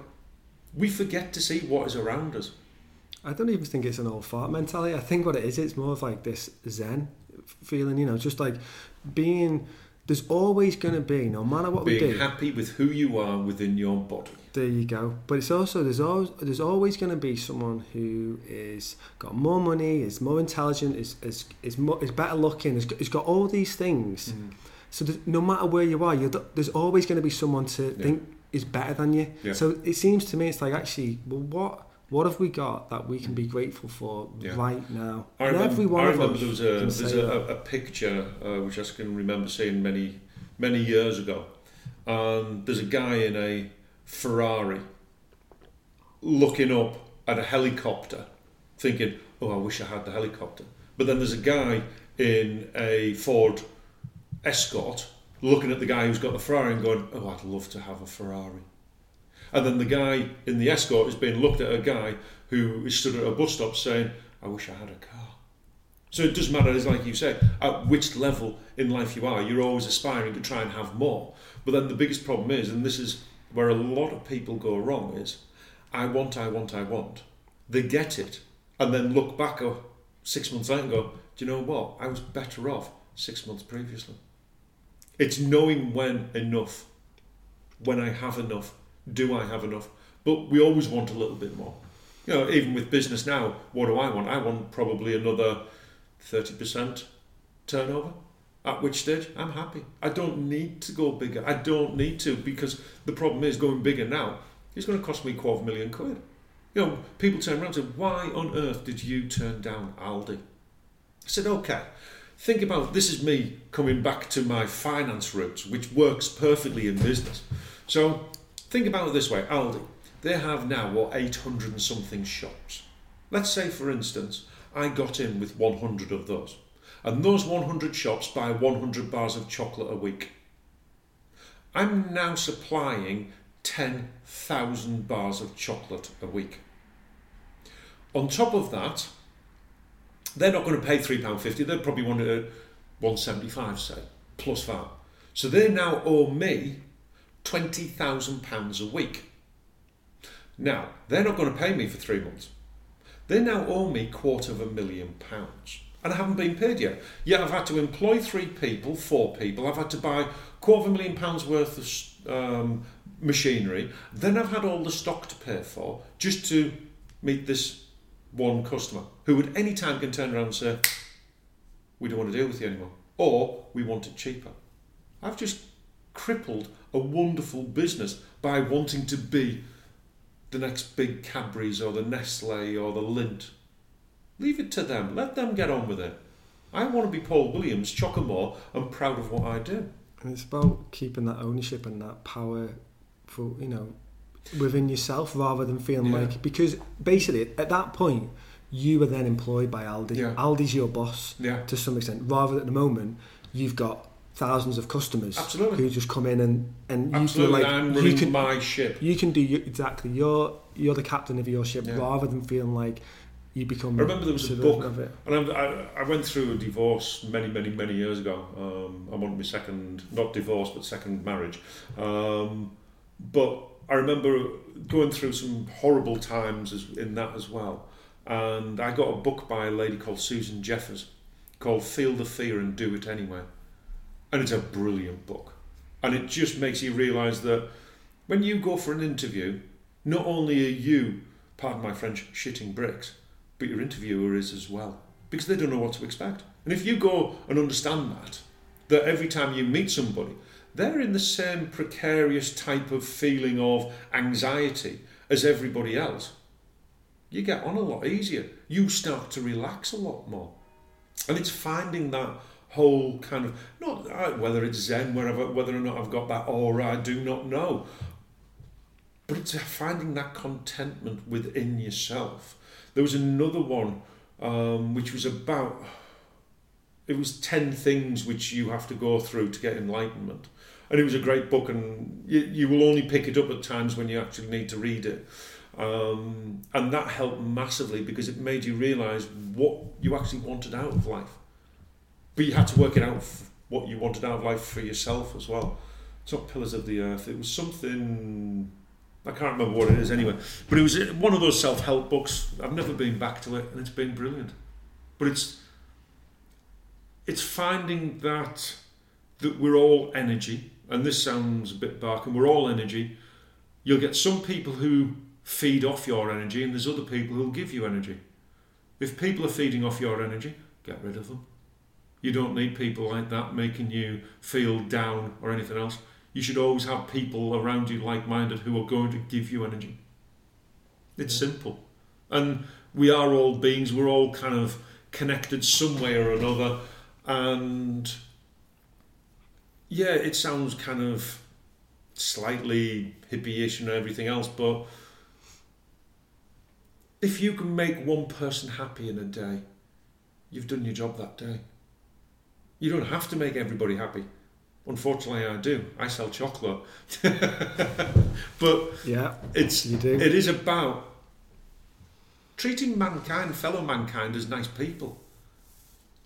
we forget to see what is around us. I don't even think it's an old fart mentality. I think what it is, it's more of like this zen feeling, you know, just like being. There's always going to be, no matter what we Being do. happy with who you are within your body. There you go. But it's also there's always there's always going to be someone who is got more money, is more intelligent, is is is, more, is better looking, has got, got all these things. Mm. So no matter where you are, you're, there's always going to be someone to Yeah. think is better than you. Yeah. So it seems to me it's like actually, well, what what have we got that we can be grateful for Yeah. right now? I and remember, every one I of remember us there was a there's a, a, a picture uh, which I can remember seeing many many years ago, and there's a guy in a Ferrari looking up at a helicopter, thinking, "Oh, I wish I had the helicopter." But then there's a guy in a Ford Escort looking at the guy who's got the Ferrari and going, "Oh, I'd love to have a Ferrari." And then the guy in the Escort is being looked at a guy who is stood at a bus stop saying, I wish I had a car. So it doesn't matter, it's like you say, at which level in life you are, you're always aspiring to try and have more. But then the biggest problem is, and this is where a lot of people go wrong, is I want, I want, I want. They get it, and then look back uh, six months later and go, do you know what? I was better off six months previously. It's knowing when enough, when I have enough, do I have enough? But we always want a little bit more. You know, even with business now, what do I want? I want probably another 30% turnover. At which stage I'm happy. I don't need to go bigger. I don't need to because the problem is going bigger now is going to cost me quarter of a million quid. You know, people turn around and say, Why on earth did you turn down Aldi? I said, Okay, think about this is me coming back to my finance roots, which works perfectly in business. So think about it this way Aldi, they have now, what, 800 and something shops. Let's say, for instance, I got in with 100 of those, and those 100 shops buy 100 bars of chocolate a week. I'm now supplying 10,000 bars of chocolate a week. On top of that, they're not going to pay £3.50, they'll probably want at 175 say, plus that. So they now owe me £20,000 a week. Now, they're not going to pay me for three months. They now owe me quarter of a million pounds. And I haven't been paid yet. Yet I've had to employ three people, four people. I've had to buy quarter of a million pounds worth of um, machinery. Then I've had all the stock to pay for just to meet this one customer who at any time can turn around and say, we don't want to deal with you anymore, or we want it cheaper. I've just crippled a wonderful business by wanting to be the next big Cadbury's or the Nestle or the Lindt. Leave it to them. Let them get on with it. I want to be Paul Williams, Chocolate and proud of what I do. And it's about keeping that ownership and that power for, you know, within yourself rather than feeling Yeah. like, because basically at that point, you are then employed by Aldi. Yeah. Aldi's your boss Yeah. to some extent, rather than at the moment, you've got thousands of customers Absolutely. who just come in and, and you Absolutely, feel I'm like you can, my ship. you can do exactly, you're, you're the captain of your ship Yeah. rather than feeling like you become I remember there was a book of it. And I, I went through a divorce many, many, many years ago. Um, I'm on my second, not divorce, but second marriage. Um, but I remember going through some horrible times as, in that as well. And I got a book by a lady called Susan Jeffers called Feel the Fear and Do It Anyway. And it's a brilliant book. And it just makes you realise that when you go for an interview, not only are you, pardon my French, shitting bricks, but your interviewer is as well because they don't know what to expect. And if you go and understand that, that every time you meet somebody, they're in the same precarious type of feeling of anxiety as everybody else, you get on a lot easier. You start to relax a lot more. And it's finding that whole kind of, not uh, whether it's Zen, wherever, whether or not I've got that aura, I do not know. But it's finding that contentment within yourself. There was another one um, which was about it was 10 things which you have to go through to get enlightenment and it was a great book and you, you will only pick it up at times when you actually need to read it. Um, and that helped massively because it made you realize what you actually wanted out of life. But you had to work it out f- what you wanted out of life for yourself as well. It's not pillars of the earth. It was something I can't remember what it is anyway. But it was uh, one of those self-help books. I've never been back to it and it's been brilliant. But it's it's finding that that we're all energy and this sounds a bit barking we're all energy. You'll get some people who feed off your energy and there's other people who'll give you energy. If people are feeding off your energy get rid of them. You don't need people like that making you feel down or anything else. You should always have people around you like-minded who are going to give you energy. It's Yeah. simple. And we are all beings. We're all kind of connected some way or another. And yeah it sounds kind of slightly hippie-ish and everything else but if you can make one person happy in a day you've done your job that day you don't have to make everybody happy unfortunately i do i sell chocolate but Yeah, it's you do. it is about treating mankind, fellow mankind, as nice people.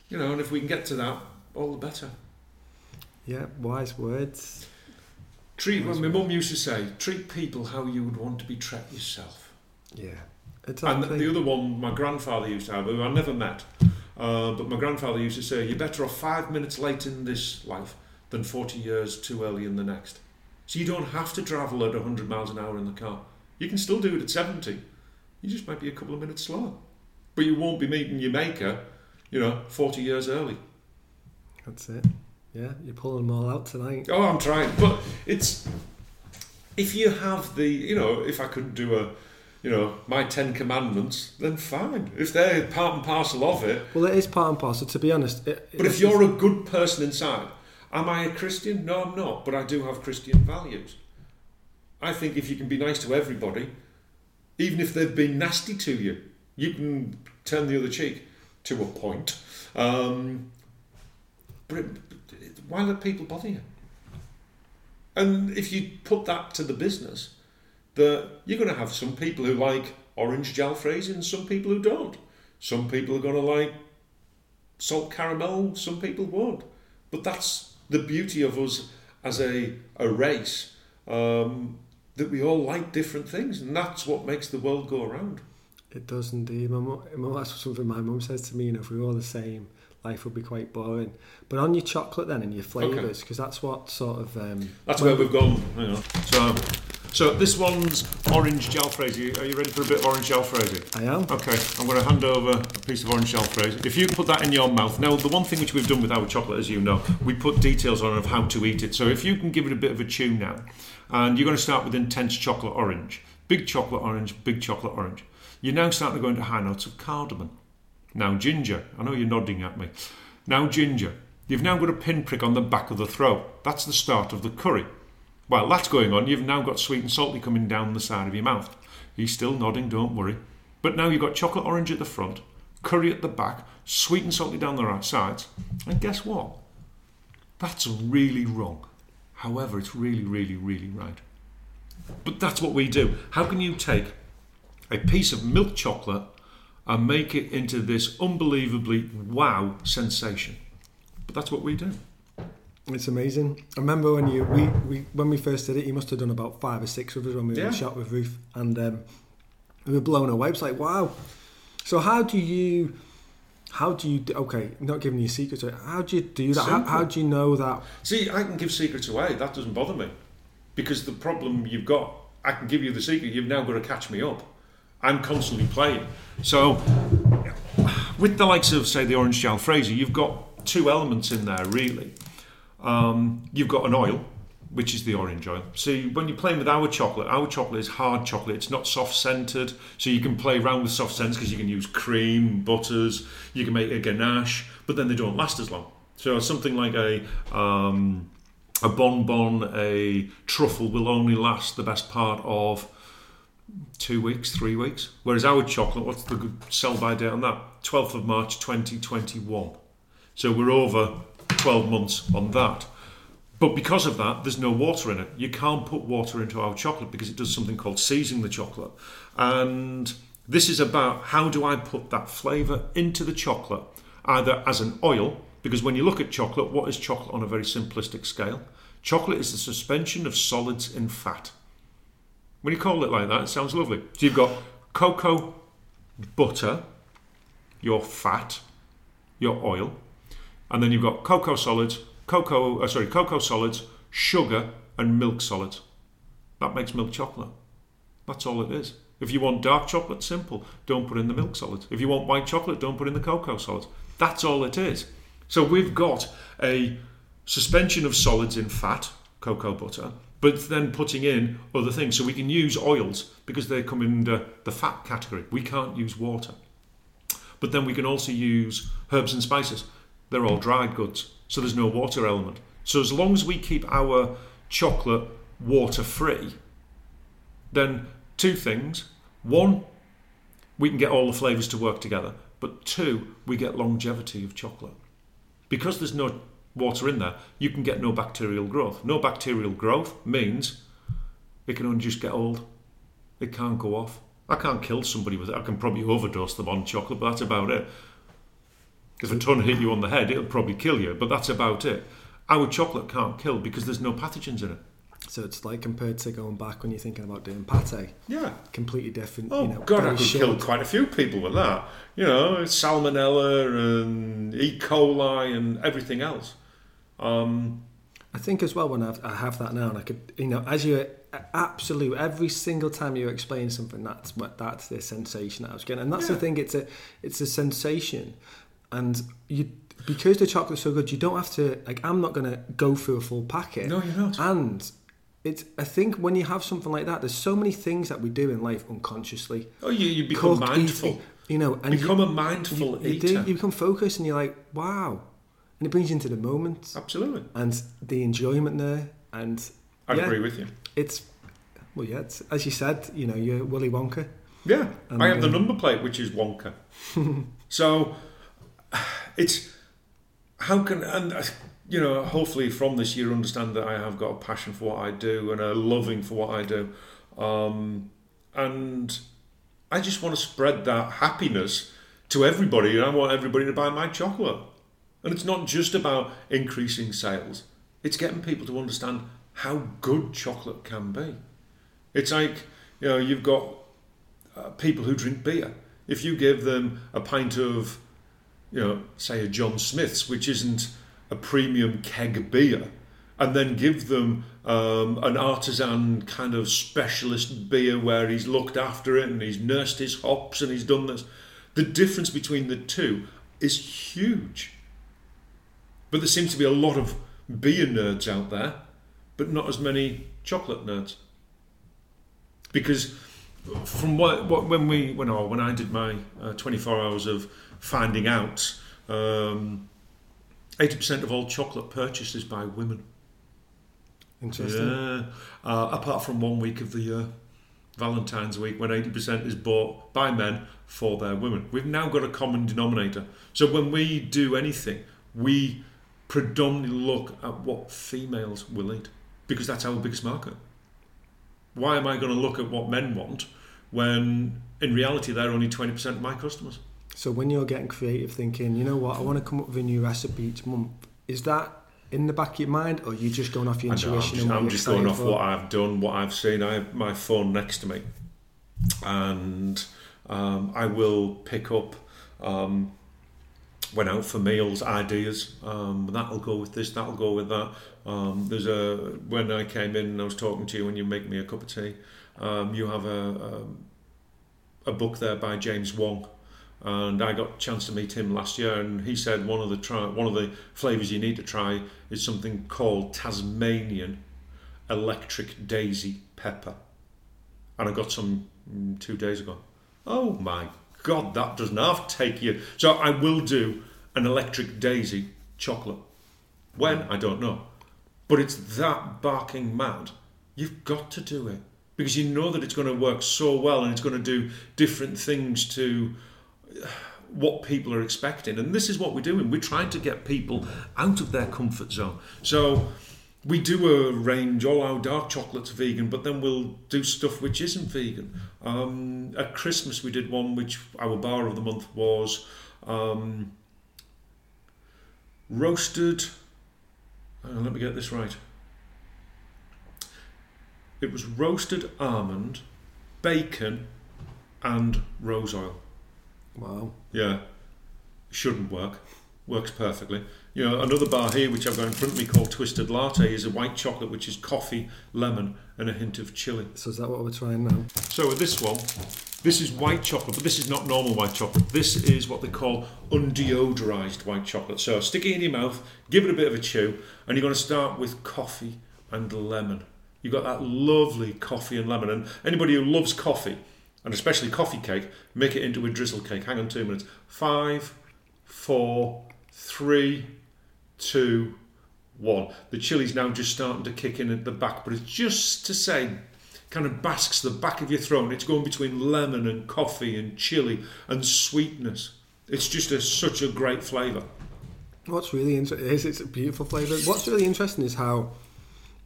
You know, and if we can get to that, all the better. Yeah, wise words. Treat. Nice my mum used to say, treat people how you would want to be treated yourself. Yeah, And the other one, my grandfather used to have, who I never met, uh, but my grandfather used to say, you're better off five minutes late in this life than 40 years too early in the next. So you don't have to travel at 100 miles an hour in the car. You can still do it at 70. You just might be a couple of minutes slower. But you won't be meeting your maker, you know, 40 years early. That's it. Yeah, you're pulling them all out tonight. Oh, I'm trying. But it's if you have the, you know, if I could do a, you know, my Ten Commandments, then fine. If they're part and parcel of it. Well, it is part and parcel. To be honest, it, But if you're a good person inside, am I a Christian? No, I'm not. But I do have Christian values. I think if you can be nice to everybody, even if they've been nasty to you, you can turn the other cheek to a point. Um, but it, why let people bother you? And if you put that to the business, that you're going to have some people who like orange jalfrezi and some people who don't. Some people are going to like salt caramel, some people won't. But that's the beauty of us as a, a race, um, that we all like different things, and that's what makes the world go around. It does indeed. My my- that's something my mum says to me. You know, if we were all the same, life would be quite boring. But on your chocolate then and your flavours, because that's what sort of um, That's where we've gone, you know. So So this one's orange gel jalfrezi. Are you ready for a bit of orange gel jalfrezi? I am. Okay, I'm going to hand over a piece of orange gel jalfrezi. If you can put that in your mouth, now the one thing which we've done with our chocolate, as you know, we put details on of how to eat it. So if you can give it a bit of a chew now, and you're going to start with intense chocolate orange, big chocolate orange, big chocolate orange. You're now starting to go into high notes of cardamom. Now ginger. I know you're nodding at me. Now ginger. You've now got a pinprick on the back of the throat. That's the start of the curry. While that's going on, you've now got sweet and salty coming down the side of your mouth. He's still nodding, don't worry. But now you've got chocolate orange at the front, curry at the back, sweet and salty down the right sides. And guess what? That's really wrong. However, it's really, really, really right. But that's what we do. How can you take a piece of milk chocolate and make it into this unbelievably wow sensation? But that's what we do. It's amazing. I remember when you we, we when we first did it, you must have done about five or six of us when we were in Yeah. the shop with Ruth, and um, we were blown away. It's like wow. So how do you? How do you? do- Okay, not giving you secrets. How do you do that? How, how do you know that? See, I can give secrets away. That doesn't bother me. Because the problem you've got, I can give you the secret. You've now got to catch me up. I'm constantly playing. So, with the likes of, say, the orange jalfrezi, you've got two elements in there, really. Um, you've got an oil, which is the orange oil. So, when you're playing with our chocolate, our chocolate is hard chocolate. It's not soft centered. so you can play around with soft scents because you can use cream, butters, you can make a ganache, but then they don't last as long. So something like a um, a bonbon, a truffle will only last the best part of two weeks, three weeks. Whereas our chocolate, what's the sell by date on that? 12th of March 2021. So we're over 12 months on that. But because of that, there's no water in it. You can't put water into our chocolate because it does something called seasoning the chocolate. And this is about how do I put that flavour into the chocolate, either as an oil, because when you look at chocolate, what is chocolate on a very simplistic scale? Chocolate is the suspension of solids in fat. When you call it like that, it sounds lovely. So you've got cocoa butter, your fat, your oil, and then you've got cocoa solids, cocoa, uh, sorry, cocoa solids, sugar, and milk solids. That makes milk chocolate. That's all it is. If you want dark chocolate, simple. Don't put in the milk solids. If you want white chocolate, don't put in the cocoa solids. That's all it is. So we've got a suspension of solids in fat, cocoa butter, but then putting in other things. So we can use oils because they come under the fat category. We can't use water. But then we can also use herbs and spices. They're all dried goods, so there's no water element. So as long as we keep our chocolate water free, then two things. One, we can get all the flavours to work together. But two, we get longevity of chocolate. Because there's no water in there, you can get no bacterial growth. No bacterial growth means it can only just get old. It can't go off. I can't kill somebody with it. I can probably overdose them on chocolate, but that's about it. If a ton hit you on the head, it'll probably kill you, but that's about it. Our chocolate can't kill because there's no pathogens in it. So it's like compared to going back when you're thinking about doing pate, Yeah. completely different. Oh you know, God, I could short. kill quite a few people with that. You know, salmonella and E. coli and everything else. Um, I think as well when I've, I have that now, and I could, you know, as you absolute every single time you explain something, that's what that's the sensation that I was getting, and that's the thing. It's a it's a sensation, and you because the chocolate's so good, you don't have to like. I'm not gonna go through a full packet. no, you're not. And it's I think when you have something like that, there's so many things that we do in life unconsciously. Oh, you, you become Cook, mindful. eat, you know, and become you, a mindful you, you eater. do, you become focused, and you're like, wow, and it brings you into the moment Absolutely. and the enjoyment there, and I Yeah. agree with you. it's well, yeah, it's, as you said, you know, you're Willy Wonka. Yeah, And, I have the um, number plate, which is Wonka. so it's how can and uh, you know hopefully from this you understand that I have got a passion for what I do and a loving for what I do, um, and I just want to spread that happiness to everybody, and I want everybody to buy my chocolate. And it's not just about increasing sales; it's getting people to understand how good chocolate can be. It's like you know you've got uh, people who drink beer. If you give them a pint of, you know, say a John Smith's, which isn't a premium keg beer, and then give them um, an artisan kind of specialist beer where he's looked after it and he's nursed his hops and he's done this. The difference between the two is huge. But there seems to be a lot of beer nerds out there, but not as many chocolate nerds. Because from what, what when we when I when I did my uh, 24 hours of finding out, um, 80% of all chocolate purchased is by women. Interesting. Yeah. Uh, apart from one week of the year, Valentine's week, when 80% is bought by men for their women. We've now got a common denominator. So when we do anything, we predominantly look at what females will eat because that's our biggest market. Why am I going to look at what men want when in reality they're only 20% of my customers? So when you're getting creative, thinking, you know what, I want to come up with a new recipe each month, is that in the back of your mind, or are you just going off your I know, intuition? I'm just, I'm just going off for? what I've done, what I've seen. I have my phone next to me, and um, I will pick up. Um, went out for meals, ideas. Um, that'll go with this. That'll go with that. Um, there's a when I came in and I was talking to you when you make me a cup of tea. Um, you have a, a a book there by James Wong, and I got a chance to meet him last year, and he said one of the try, one of the flavors you need to try is something called Tasmanian electric daisy pepper, and I got some mm, two days ago. Oh my God, that doesn't to take you. So I will do an electric daisy chocolate. When I don't know, but it's that barking mad. You've got to do it because you know that it's going to work so well and it's going to do different things to uh, what people are expecting. And this is what we're doing. We're trying to get people out of their comfort zone. So we do a range, all our dark chocolates vegan, but then we'll do stuff which isn't vegan. Um, at Christmas, we did one which our bar of the month was um, roasted. uh, let me get this right. It was roasted almond, bacon, and rose oil. Wow. Yeah, shouldn't work. Works perfectly. You know, another bar here which I've got in front of me called Twisted Latte is a white chocolate which is coffee, lemon, and a hint of chili. So is that what we're trying now? So with this one, this is white chocolate, but this is not normal white chocolate. This is what they call undeodorized white chocolate. So stick it in your mouth, give it a bit of a chew, and you're going to start with coffee and lemon. You've got that lovely coffee and lemon. And anybody who loves coffee, and especially coffee cake, make it into a drizzle cake. Hang on two minutes. Five, four, three, two, one. The chili's now just starting to kick in at the back, but it's just to say, kind of basks the back of your throat. It's going between lemon and coffee and chili and sweetness. It's just a, such a great flavour. What's really interesting is it's a beautiful flavour. What's really interesting is how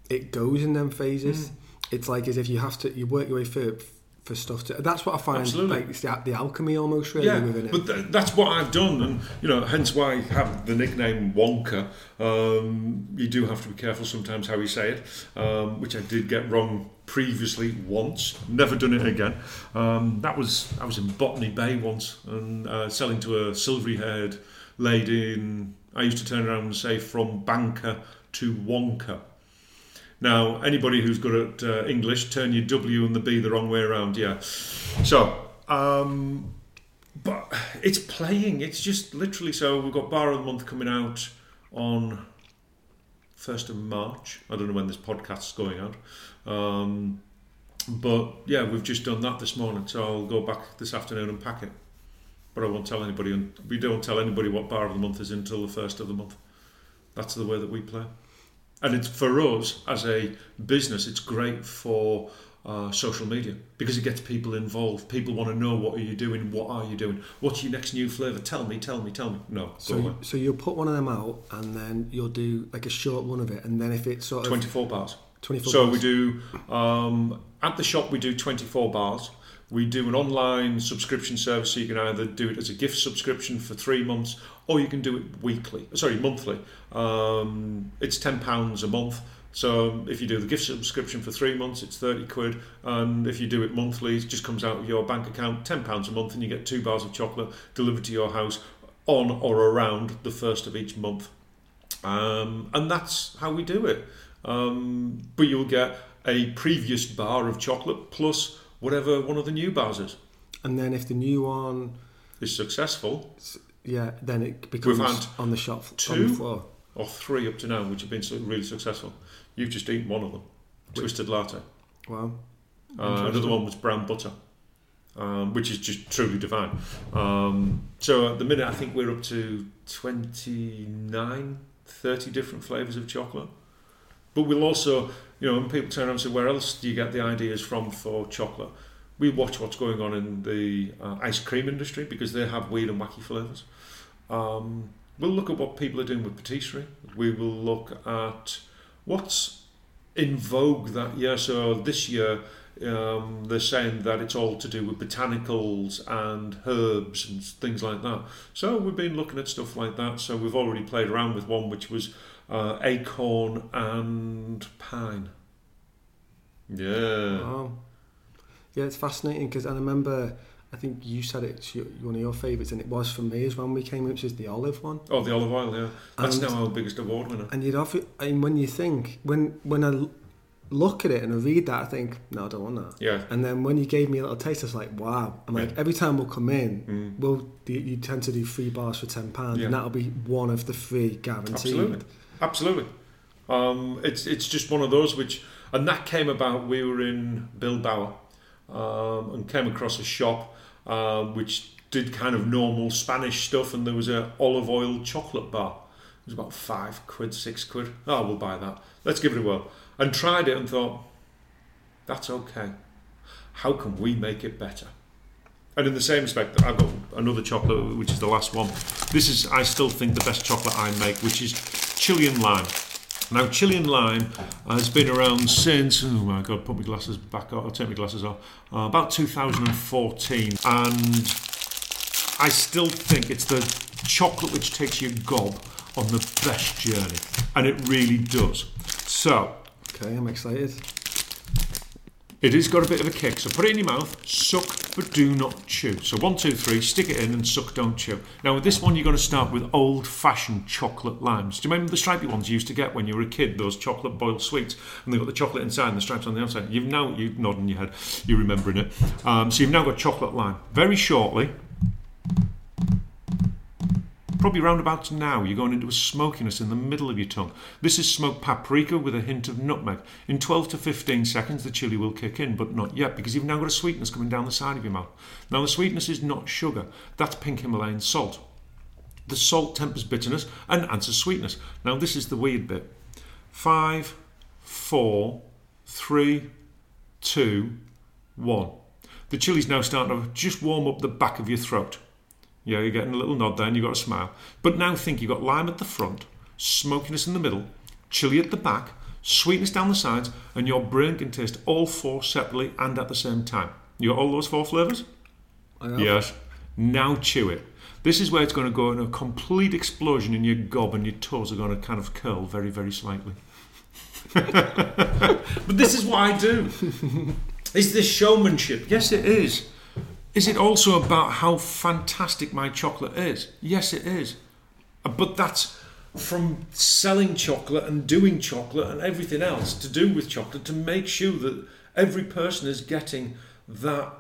it goes in them phases. Mm. It's like as if you have to you work your way for for stuff to. That's what I find Absolutely. like it's the, the alchemy almost really Yeah, within it. but th- that's what I've done, and you know, hence why I have the nickname Wonka. Um, you do have to be careful sometimes how you say it, um, which I did get wrong previously once. Never done it again. Um, that was I was in Botany Bay once and uh, selling to a silvery-haired lady, and I used to turn around and say from banker to Wonka. Now, anybody who's good at uh, English, turn your W and the B the wrong way around. Yeah. So, um, but it's playing. It's just literally so. We've got Bar of the Month coming out on first of March. I don't know when this podcast's going out. Um, but yeah, we've just done that this morning. So I'll go back this afternoon and pack it. But I won't tell anybody. And we don't tell anybody what Bar of the Month is until the first of the month. That's the way that we play. And it's for us as a business, it's great for uh, social media because it gets people involved. People want to know what are you doing, what are you doing, what's your next new flavour? Tell me, tell me, tell me. No, so you, so you'll put one of them out and then you'll do like a short one of it and then if it's sort of 24 bars. 24 So bars. we do um, at the shop we do 24 bars. We do an online subscription service, so you can either do it as a gift subscription for three months, or you can do it weekly. Sorry, monthly. Um, it's ten pounds a month. So if you do the gift subscription for three months, it's thirty quid, and if you do it monthly, it just comes out of your bank account, ten pounds a month, and you get two bars of chocolate delivered to your house on or around the first of each month. Um, and that's how we do it. Um, but you'll get a previous bar of chocolate plus whatever one of the new bars is. And then if the new one, Is successful, yeah, then it becomes had on the shop two? the floor. or three up to now, which have been really successful. You've just eaten one of them, twisted latte. Wow. Uh, another one was brown butter, um, which is just truly divine. Um, so at the minute, I think we're up to 29, 30 different flavours of chocolate. But we'll also, you know, when people turn around and say, where else do you get the ideas from for chocolate? We watch what's going on in the uh, ice cream industry because they have weird and wacky flavours. Um, we'll look at what people are doing with patisserie. We will look at what's in vogue that year. So this year, um, they're saying that it's all to do with botanicals and herbs and things like that. So we've been looking at stuff like that. So we've already played around with one which was uh, acorn and pine. Yeah. Wow. Yeah, it's fascinating because I remember, I think you said it's your, one of your favourites, and it was for me as when we came, in, which is the olive one. Oh, the olive oil, yeah. That's And- now our biggest award winner. And you'd offer, and when you think, when when I look at it and I read that, I think, no, I don't want that. Yeah. And then when you gave me a little taste, I was like, wow. I'm like, every time we'll come in, Mm. we'll you, you tend to do three bars for ten pounds, Yeah. and that'll be one of the three guaranteed. Absolutely. Absolutely. Um, it's it's just one of those which, and that came about. We were in Bilbao um, and came across a shop um, which did kind of normal Spanish stuff, and there was a olive oil chocolate bar. It was about five quid, six quid. Oh, we'll buy that. Let's give it a whirl. And tried it and thought, that's okay. How can we make it better? And in the same respect, I've got another chocolate, which is the last one. This is, I still think, the best chocolate I make, which is Chilean lime. Now, Chilean lime has been around since, oh my god, put my glasses back on, I'll take my glasses off, uh, about 2014. And I still think it's the chocolate which takes your gob on the best journey. And it really does. So, Okay, I'm excited. It has got a bit of a kick. So put it in your mouth, suck but do not chew. So one, two, three, stick it in and suck, don't chew. Now with this one, you're going to start with old-fashioned chocolate limes. Do you remember the stripy ones you used to get when you were a kid? Those chocolate boiled sweets, and they've got the chocolate inside and the stripes on the outside. You've now you nodding your head, you're remembering it. Um, so you've now got chocolate lime. Very shortly. Probably round about now, you're going into a smokiness in the middle of your tongue. This is smoked paprika with a hint of nutmeg. In 12 to 15 seconds, the chili will kick in, but not yet because you've now got a sweetness coming down the side of your mouth. Now, the sweetness is not sugar, that's pink Himalayan salt. The salt tempers bitterness and adds a sweetness. Now, this is the weird bit. Five, four, three, two, one. The chili's now starting to just warm up the back of your throat. Yeah, you're getting a little nod there and you've got a smile. But now think you've got lime at the front, smokiness in the middle, chili at the back, sweetness down the sides, and your brain can taste all four separately and at the same time. You got all those four flavours? Yes. Now chew it. This is where it's going to go in a complete explosion in your gob and your toes are going to kind of curl very, very slightly. but this is what I do. Is this showmanship? Yes, it is. Is it also about how fantastic my chocolate is? Yes, it is. Uh, But that's from selling chocolate and doing chocolate and everything else to do with chocolate to make sure that every person is getting that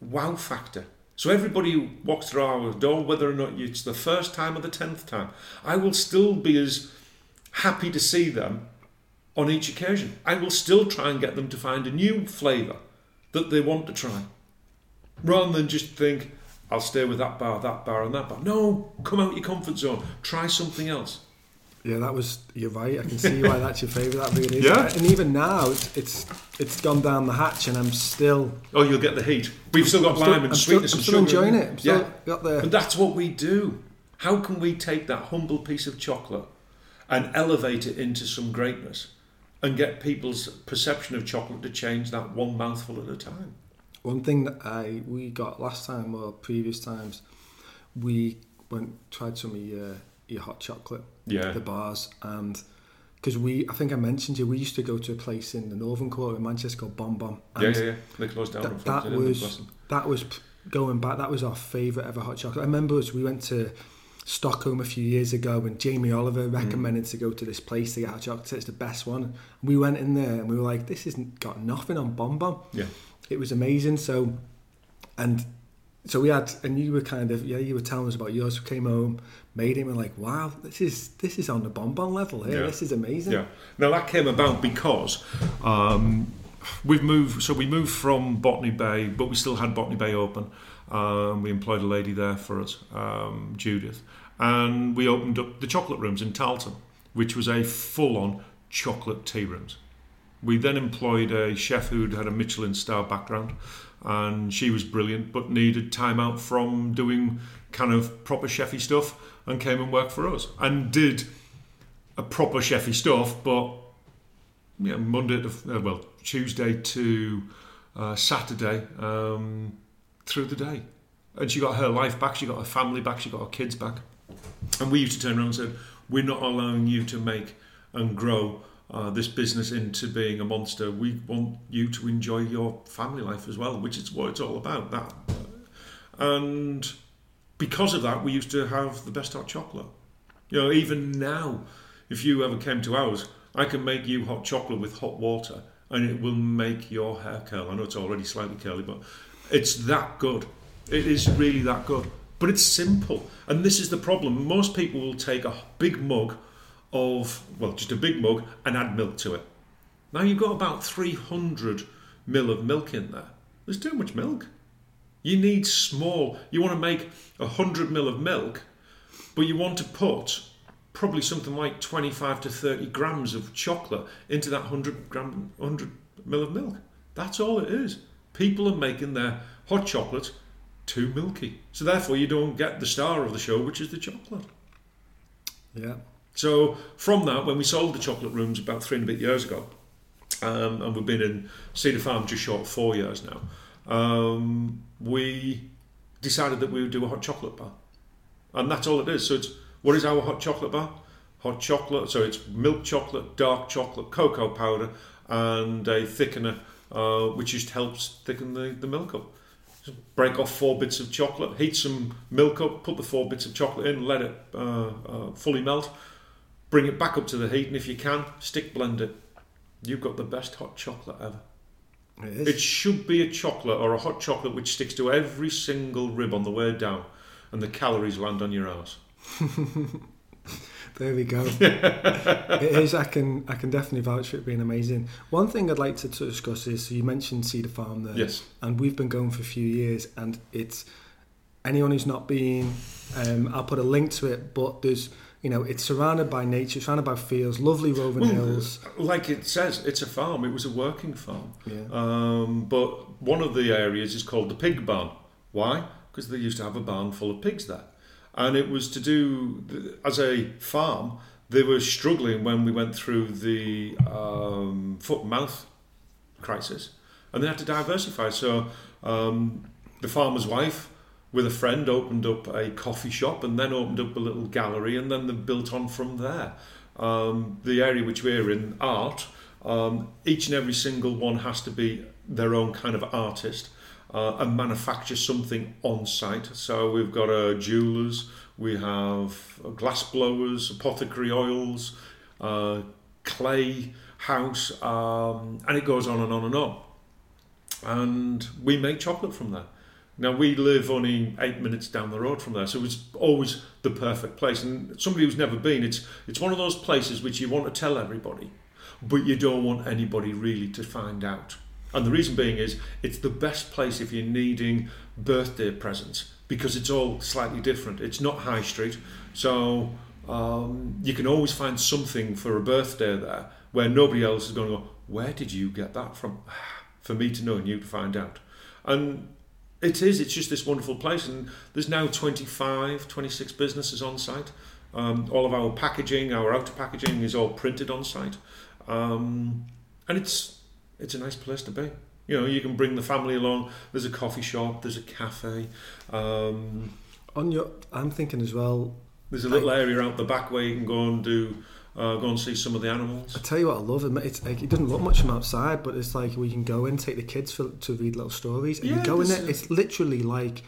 wow factor. So everybody who walks through our door, whether or not it's the first time or the tenth time, I will still be as happy to see them on each occasion. I will still try and get them to find a new flavour that they want to try. Rather than just think, I'll stay with that bar, that bar, and that bar. No, come out your comfort zone. Try something else. Yeah, that was. You're right. I can see why that's your favourite. That really is. Yeah. And even now, it's it's it's gone down the hatch, and I'm still. Oh, you'll get the heat. We've still got I'm still, lime and I'm still, sweetness I'm and still sugar. enjoying it. Still yeah. got the. And that's what we do. How can we take that humble piece of chocolate and elevate it into some greatness and get people's perception of chocolate to change that one mouthful at a time? One thing that I we got last time or previous times, we went tried some of your your hot chocolate, Yeah. the bars, and because we I think I mentioned you, we used to go to a place in the northern quarter of Manchester called Bon Bon. Yeah, yeah, yeah. They closed down. That, that was that was going back. That was our favourite ever hot chocolate. I remember us. We went to Stockholm a few years ago, and Jamie Oliver mm. recommended to go to this place to get hot chocolate. It's the best one. We went in there and we were like, "This isn't got nothing on Bon Bon." Yeah. It was amazing. So, and so we had, and you were kind of, yeah, you were telling us about yours. We came home, made him, and like, "Wow, this is this is on the Bon Bon level here. Yeah. This is amazing." Yeah. Now that came about because um, we've moved. So we moved from Botany Bay, but we still had Botany Bay open. Um, we employed a lady there for us, um, Judith, and we opened up the chocolate rooms in Tarleton, which was a full-on chocolate tea rooms. We then employed a chef who'd had a Michelin star background, and she was brilliant, but needed time out from doing kind of proper chefy stuff, and came and worked for us, and did a proper chefy stuff, but yeah, Monday to uh, well Tuesday to uh, Saturday um, through the day, and she got her life back. She got her family back. She got her kids back. And we used to turn around and said, "We're not allowing you to make and grow uh, this business into being a monster. We want you to enjoy your family life as well, which is what it's all about." That, and because of that, we used to have the best hot chocolate. You know, even now, if you ever came to ours, I can make you hot chocolate with hot water, and it will make your hair curl. I know it's already slightly curly, but it's that good. It is really that good. But it's simple, and this is the problem. Most people will take a big mug of, well, just a big mug and add milk to it. Now you've got about 300 mil of milk in there. There's too much milk. You need small. You want to make 100 mil of milk, but you want to put probably something like 25 to 30 grams of chocolate into that 100 gram 100 mil of milk. That's all it is. People are making their hot chocolate too milky. So therefore you don't get the star of the show, which is the chocolate. Yeah. So from that, when we sold the chocolate rooms about three and a bit years ago, um, and we've been in Cedar Farm just short four years now, um, we decided that we would do a hot chocolate bar, and that's all it is. So it's what is our hot chocolate bar? Hot chocolate. So it's milk chocolate, dark chocolate, cocoa powder, and a thickener, uh, which just helps thicken the, the milk up. Just break off four bits of chocolate, heat some milk up, put the four bits of chocolate in, let it uh, uh, fully melt, bring it back up to the heat, and if you can, stick blend it. You've got the best hot chocolate ever. It is. It should be a chocolate or a hot chocolate which sticks to every single rib on the way down, and the calories land on your ass. There we go. it is. I can. I can definitely vouch for it being amazing. One thing I'd like to discuss is so you mentioned Cedar Farm there, Yes. and we've been going for a few years, and it's anyone who's not been. Um, I'll put a link to it, but there's you know it's surrounded by nature, surrounded by fields, lovely roving Well, hills. Like it says, it's a farm. It was a working farm. Yeah. Um, but one of the areas is called the pig barn. Why? Because they used to have a barn full of pigs there. And it was to do, as a farm, they were struggling when we went through the um, foot and mouth crisis. And they had to diversify. So um, the farmer's wife, with a friend, opened up a coffee shop and then opened up a little gallery and then they built on from there. Um, the area which we're in, art, um, each and every single one has to be their own kind of artist uh, and manufacture something on site. So we've got uh, jewelers, we have glass blowers, apothecary oils, uh, clay house, um, and it goes on and on and on. And we make chocolate from there. Now we live only eight minutes down the road from there, so it's always the perfect place. And somebody who's never been, it's it's one of those places which you want to tell everybody, but you don't want anybody really to find out. And the reason being is it's the best place if you're needing birthday presents because it's all slightly different. It's not high street, so um, you can always find something for a birthday there where nobody else is going to go. Where did you get that from? For me to know and you to find out. And it is, it's just this wonderful place. And there's now 25, 26 businesses on site. Um, all of our packaging, our outer packaging is all printed on site. Um, and it's it's a nice place to be. You know, you can bring the family along. There's a coffee shop, there's a cafe. Um, On your, I'm thinking as well. there's a little area out the back where you can go and do, uh, go and see some of the animals. I tell you what, I love it. It's like, it doesn't look much from outside, but it's like we can go in, take the kids for, to read little stories, and Yeah, you go in there. It's literally like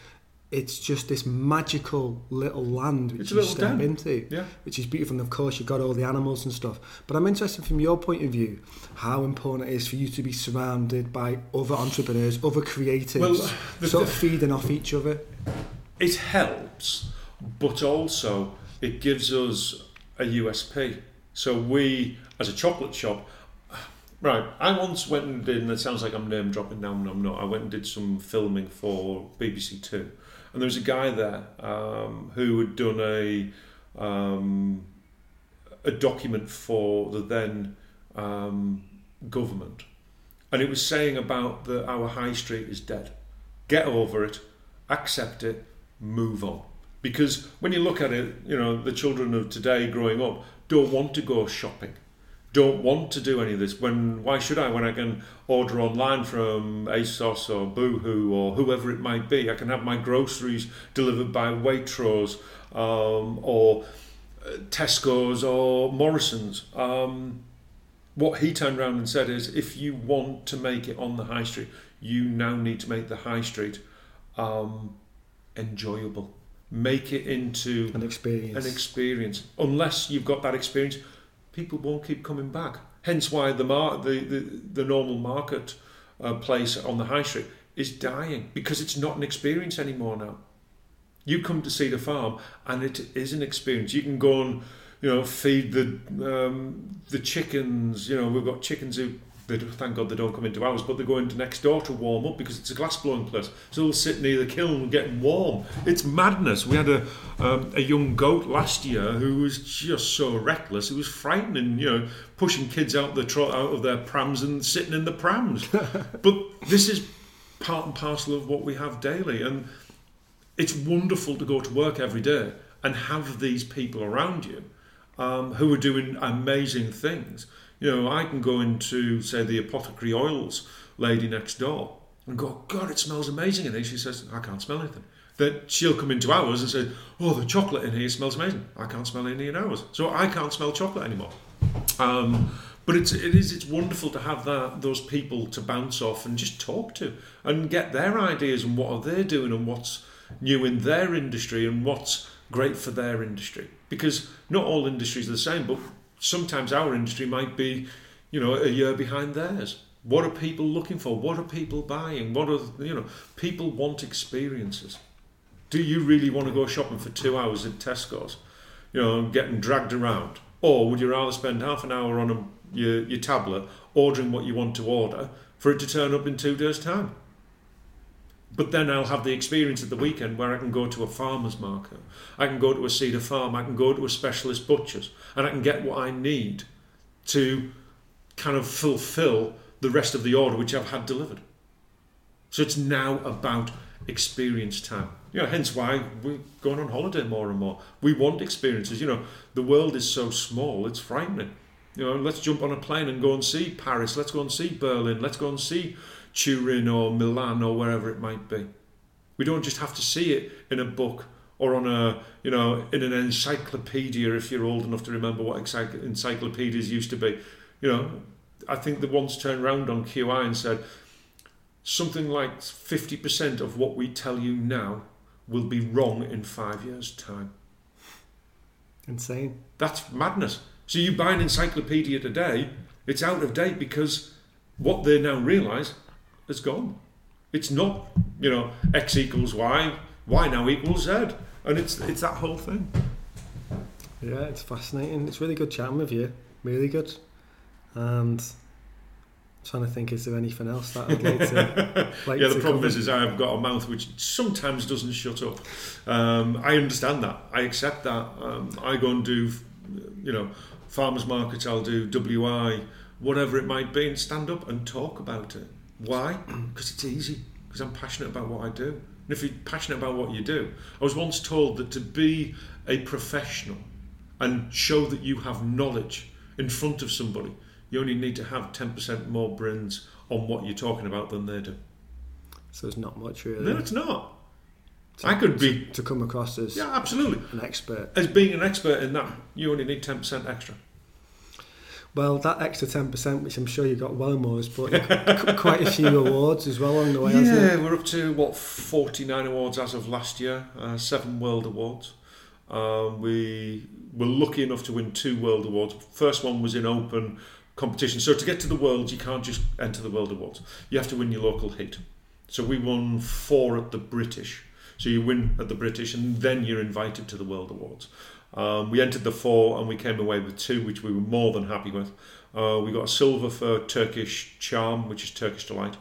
it's just this magical little land which It's a you step den. into, Yeah. which is beautiful. And of course, you've got all the animals and stuff. But I'm interested from your point of view how important it is for you to be surrounded by other entrepreneurs, other creatives, Well, the- sort the- of feeding off each other. it helps, but also it gives us a USP. So we, as a chocolate shop, right? I once went and did, and it sounds like I'm name dropping now, I'm not. I went and did some filming for BBC Two, and there was a guy there um, who had done a um, a document for the then um, government, and it was saying about that our high street is dead. Get over it, accept it, move on. Because when you look at it, you know, the children of today growing up don't want to go shopping, don't want to do any of this. When why should I? When I can order online from ASOS or Boohoo or whoever it might be, I can have my groceries delivered by Waitrose um, or uh, Tesco's or Morrison's. Um, what he turned around and said is, if you want to make it on the high street, you now need to make the high street um, enjoyable. Make it into An experience. an experience. Unless you've got that experience, people won't keep coming back. Hence why the mar- the, the, the normal market uh, place on the high street is dying because it's not an experience anymore now. You come to see the farm and it is an experience. You can go and you know feed the um, the chickens. You know we've got chickens who they thank God they don't come into ours, but they go into next door to warm up because it's a glass blowing place. So they'll sit near the kiln getting warm. It's madness. We had a um, a young goat last year who was just so reckless. It was frightening. You know, pushing kids out the tro- out of their prams and sitting in the prams. but this is part and parcel of what we have daily, and it's wonderful to go to work every day and have these people around you um, who are doing amazing things. You know, I can go into, say, the apothecary oils lady next door and go, God, it smells amazing in here. She says, I can't smell anything. Then she'll come into ours and say, Oh, the chocolate in here smells amazing. I can't smell any in ours. So I can't smell chocolate anymore. Um, but it's it is it's wonderful to have that those people to bounce off and just talk to and get their ideas and what are they doing and what's new in their industry and what's great for their industry because not all industries are the same but sometimes our industry might be you know a year behind theirs. What are people looking for? What are people buying? What are you know people want experiences. Do you really want to go shopping for two hours at Tesco's you know getting dragged around? Or would you rather spend half an hour on a, your, your tablet ordering what you want to order for it to turn up in two days time but then I'll have the experience at the weekend where I can go to a farmer's market, I can go to a cedar farm, I can go to a specialist butcher's, and I can get what I need to kind of fulfill the rest of the order which I've had delivered. So it's now about experience time. You know, hence why we're going on holiday more and more. We want experiences. You know, the world is so small, it's frightening. You know, let's jump on a plane and go and see Paris. Let's go and see Berlin. Let's go and see Turin or Milan or wherever it might be. We don't just have to see it in a book or on a, you know, in an encyclopedia if you're old enough to remember what encycl- encyclopedias used to be. You know, I think they once turned round on QI and said something like 50% of what we tell you now will be wrong in five years' time. Insane. That's madness. So you buy an encyclopedia today, it's out of date because what they now realise has gone. It's not, you know, x equals y, y now equals z, and it's it's that whole thing. Yeah, it's fascinating. It's really good chatting with you. Really good. And I'm trying to think, is there anything else that I'd like to like yeah, the to problem cover? is, is I've got a mouth which sometimes doesn't shut up. Um, I understand that. I accept that. Um, I go and do, you know, farmers markets. I'll do WI, whatever it might be, and stand up and talk about it. Why? Because it's easy. Because I'm passionate about what I do. And if you're passionate about what you do, I was once told that to be a professional and show that you have knowledge in front of somebody, you only need to have 10% more brains on what you're talking about than they do. So it's not much really No, it's not. I could be, to come across as yeah, absolutely. an expert. As being an expert in that, you only need 10% extra. Well, that extra ten percent, which I'm sure you got well more, has brought quite a few awards as well along the way. hasn't Yeah, we're up to what 49 awards as of last year, uh, seven world awards. Um, we were lucky enough to win two world awards. First one was in open competition. So to get to the world, you can't just enter the world awards. You have to win your local heat. So we won four at the British. So you win at the British, and then you're invited to the world awards. Um, we entered the four, and we came away with two, which we were more than happy with. Uh, we got a silver for Turkish Charm, which is Turkish delight.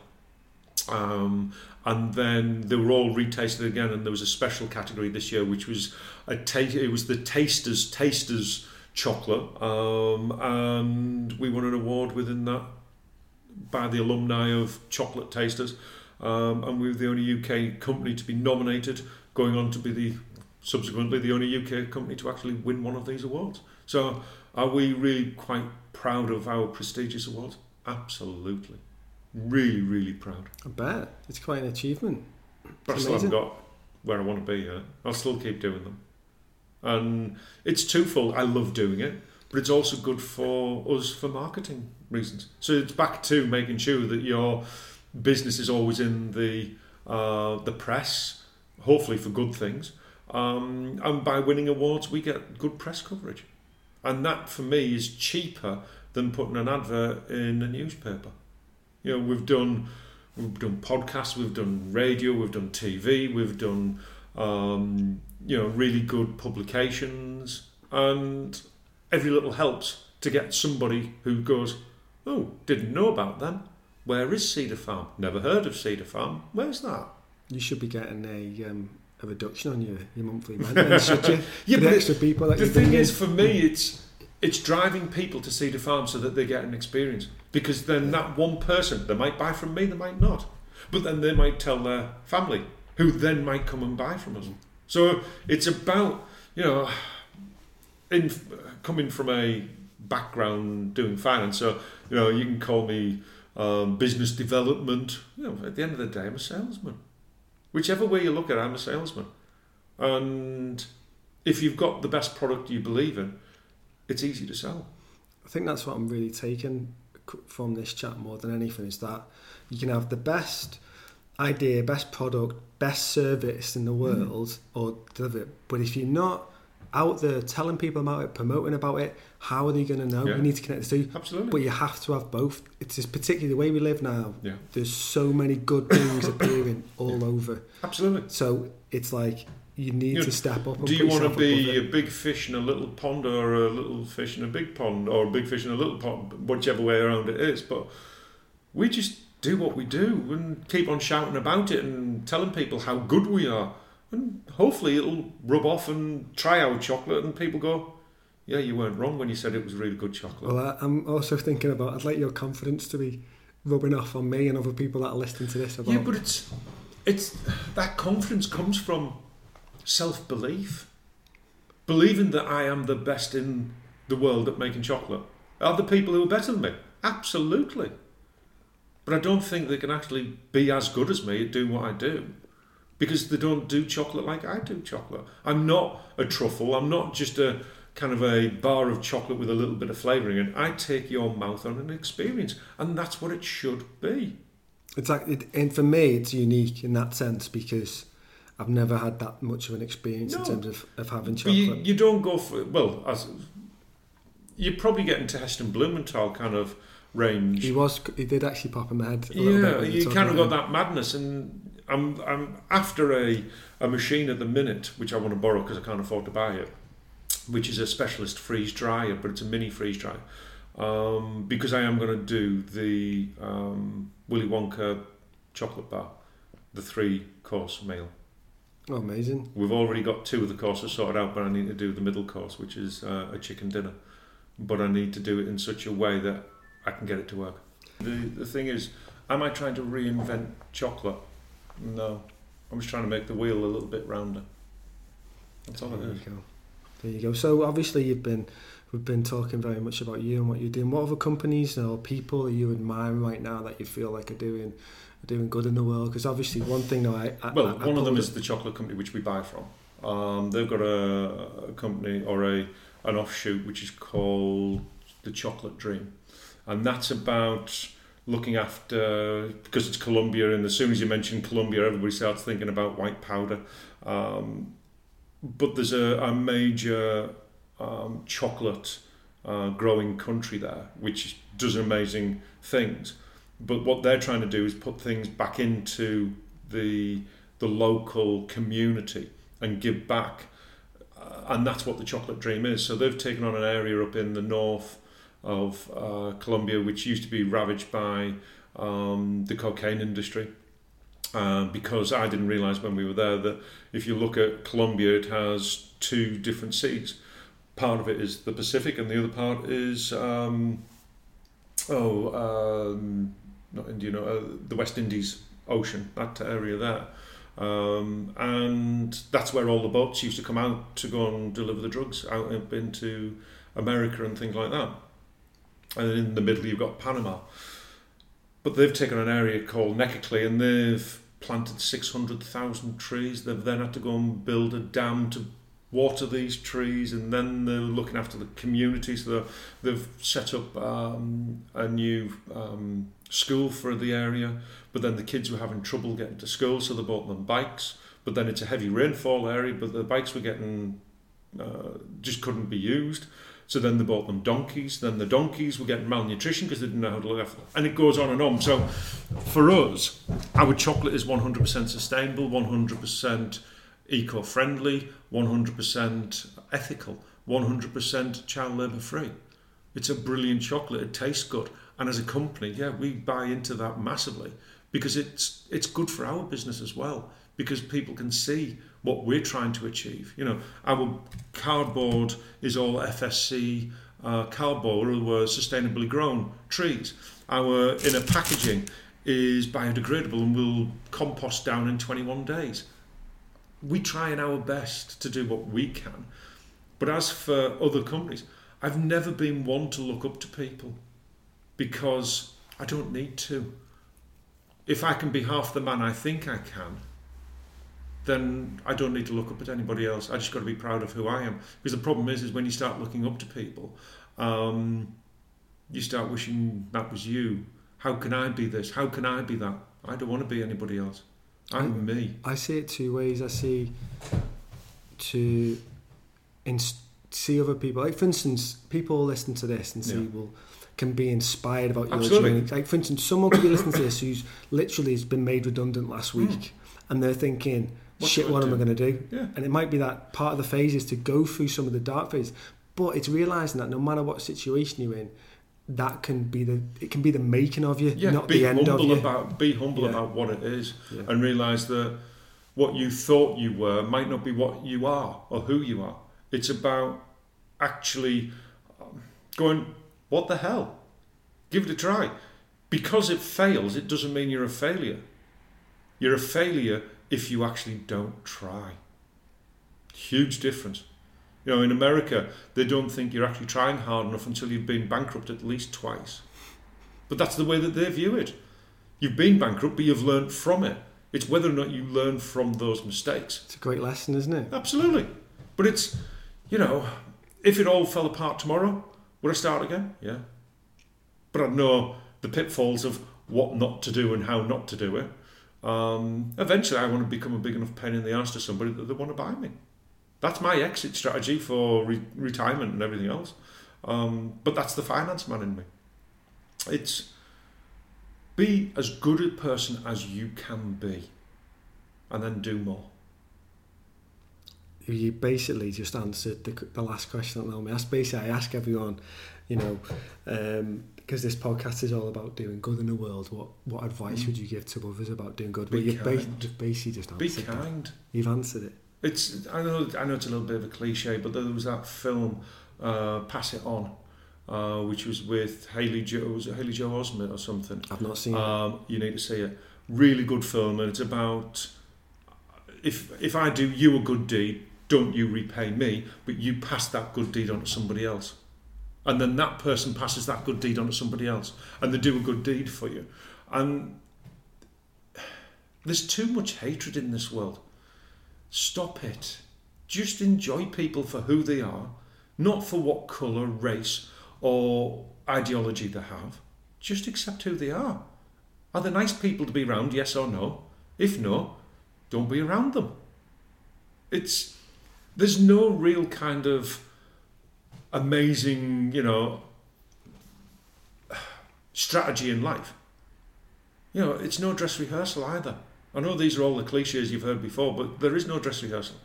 Um, and then they were all retasted again, and there was a special category this year, which was a ta- it was the tasters tasters chocolate, um, and we won an award within that by the alumni of Chocolate Tasters, um, and we were the only UK company to be nominated, going on to be the subsequently the only UK company to actually win one of these awards. So, are we really quite proud of our prestigious awards? Absolutely, really, really proud. I bet it's quite an achievement. But I It's still haven't got where I want to be yet. I'll still keep doing them. And it's twofold. I love doing it, but it's also good for us for marketing reasons. So it's back to making sure that your business is always in the uh, the press, hopefully for good things. Um, and by winning awards, we get good press coverage, and that for me is cheaper than putting an advert in a newspaper. You know, we've done we've done podcasts, we've done radio, we've done TV, we've done um, you know really good publications, and every little helps to get somebody who goes, oh, didn't know about them. Where is Cedar Farm? Never heard of Cedar Farm. Where's that? You should be getting a um, a reduction on your, your monthly then, should you? Yeah, the but extra people that the thing bring in. is, for me, it's it's driving people to Cedar Farm so that they get an experience. Because then that one person, they might buy from me, they might not, but then they might tell their family, who then might come and buy from us. So it's about you know, in coming from a background doing finance, so you know you can call me um, business development. You know, at the end of the day, I'm a salesman. Whichever way you look at it, I'm a salesman, and if you've got the best product you believe in, it's easy to sell. I think that's what I'm really taking from this chat more than anything is that you can have the best idea, best product, best service in the mm-hmm. world or deliver it. But if you're not out there telling people about it, promoting about it, how are they going to know? Yeah. We need to connect the two. Absolutely. But you have to have both. It's just particularly the way we live now. Yeah. There's so many good things appearing all over. Absolutely. So it's like you need You know, to step up. And Do you want to be a big fish in a little pond or a little fish in a big pond or a big fish in a little pond, whichever way around it is? But we just do what we do and keep on shouting about it and telling people how good we are. And hopefully it'll rub off and try our chocolate and people go, yeah, you weren't wrong when you said it was really good chocolate. Well, I, I'm also thinking about. I'd like your confidence to be rubbing off on me and other people that are listening to this. About Yeah, but it's it's that confidence comes from self belief, believing that I am the best in the world at making chocolate. Are there people who are better than me? Absolutely, but I don't think they can actually be as good as me at doing what I do. Because they don't do chocolate like I do chocolate. I'm not a truffle. I'm not just a kind of a bar of chocolate with a little bit of flavouring in. I take your mouth on an experience, and that's what it should be. It's like, it, and for me, it's unique in that sense because I've never had that much of an experience in terms of, of having chocolate. you, you don't go for well. As, you're probably getting to Heston Blumenthal kind of range. he was, he did actually pop in my head. A little bit Yeah, you kind of got that madness, and I'm I'm after a a machine at the minute which I want to borrow because I can't afford to buy it, which is a specialist freeze dryer, but it's a mini freeze dryer. Um, because I am going to do the um, Willy Wonka chocolate bar, the three course meal. Oh, amazing. We've already got two of the courses sorted out, but I need to do the middle course, which is uh, a chicken dinner. But I need to do it in such a way that I can get it to work. The, the thing is, am I trying to reinvent chocolate? No. I'm just trying to make the wheel a little bit rounder. That's all it There you go. There you go. So obviously you've been we've been talking very much about you and what you're doing. What other companies or people are you admiring right now that you feel like are doing are doing good in the world? Because obviously one thing that I, I Well, I- I one of them is the chocolate company which we buy from. Um, they've got a, a company or a an offshoot which is called the chocolate dream, and that's about looking after because it's Colombia, and as soon as you mention Colombia, everybody starts thinking about white powder. Um, but there's a, a major um, chocolate uh, growing country there, which does amazing things. But what they're trying to do is put things back into the the local community and give back, uh, and that's what the chocolate dream is. So they've taken on an area up in the north of uh, Colombia, which used to be ravaged by um, the cocaine industry. Uh, because I didn't realise when we were there that if you look at Colombia, it has two different seas. Part of it is the Pacific, and the other part is um, oh, um, not India, no, uh, the West Indies Ocean, that area there. Um, and that's where all the boats used to come out to go and deliver the drugs out into America and things like that and in the middle you've got Panama. But they've taken an area called Necoclí and they've planted 600,000 trees. They've then had to go and build a dam to water these trees and then they're looking after the community. So they've set up um, a new um, school for the area, but then the kids were having trouble getting to school, so they bought them bikes. But then it's a heavy rainfall area, but the bikes were getting uh, just couldn't be used. So then they bought them donkeys. Then the donkeys were getting malnutrition because they didn't know how to look after them. And it goes on and on. So for us, our chocolate is 100% sustainable, 100% eco-friendly, 100% ethical, 100% child labour free. It's a brilliant chocolate. It tastes good. And as a company, yeah, we buy into that massively because it's it's good for our business as well because people can see what we're trying to achieve. You know, our cardboard is all FSC uh, cardboard, or sustainably grown trees. Our inner packaging is biodegradable and will compost down in 21 days. We try in our best to do what we can. But as for other companies, I've never been one to look up to people because I don't need to. If I can be half the man I think I can, then I don't need to look up at anybody else. I just got to be proud of who I am. Because the problem is, is when you start looking up to people, um, you start wishing that was you. How can I be this? How can I be that? I don't want to be anybody else. I'm I, me. I see it two ways. I see to inst- see other people. Like for instance, people listen to this and see, yeah. well, can be inspired about your Absolutely. journey. Like for instance, someone could be listening to this who's literally has been made redundant last week, mm. and they're thinking what shit, what am I going to do? Yeah. And it might be that part of the phase is to go through some of the dark phase, but it's realizing that no matter what situation you're in, that can be the it can be the making of you, yeah, not the end of you. About, be humble yeah. about what it is, yeah. and realize that what you thought you were might not be what you are or who you are. It's about actually um, going, what the hell? Give it a try. Because it fails, it doesn't mean you're a failure. You're a failure if you actually don't try. Huge difference. You know, in America, they don't think you're actually trying hard enough until you've been bankrupt at least twice. But that's the way that they view it. You've been bankrupt, but you've learned from it. It's whether or not you learn from those mistakes. It's a great lesson, isn't it? Absolutely. But it's, you know, if it all fell apart tomorrow, would I start again? Yeah. But I'd know the pitfalls of what not to do and how not to do it. Um, eventually, I want to become a big enough pain in the ass to somebody that they want to buy me. That's my exit strategy for re- retirement and everything else. Um, but that's the finance man in me. It's be as good a person as you can be, and then do more. You basically just answered the, the last question that Naomi asked. Basically, I ask everyone, you know, um, because this podcast is all about doing good in the world, what what advice mm. would you give to others about doing good? Be well, you've ba- basically just answered Be kind. That. You've answered it. It's I know I know it's a little bit of a cliche, but there was that film, uh, Pass It On, uh, which was with Haley Joe was it Haley Joel Osment or something. I've not seen um, it. You need to see it. Really good film, and it's about if if I do you a good deed, don't you repay me, but you pass that good deed on to somebody else and then that person passes that good deed on to somebody else and they do a good deed for you and there's too much hatred in this world stop it just enjoy people for who they are not for what colour race or ideology they have. Just accept who they are. Are they nice people to be around? Yes or no? If no, don't be around them. It's there's no real kind of amazing, you know, strategy in life. You know, it's no dress rehearsal either. I know these are all the cliches you've heard before, but there is no dress rehearsal.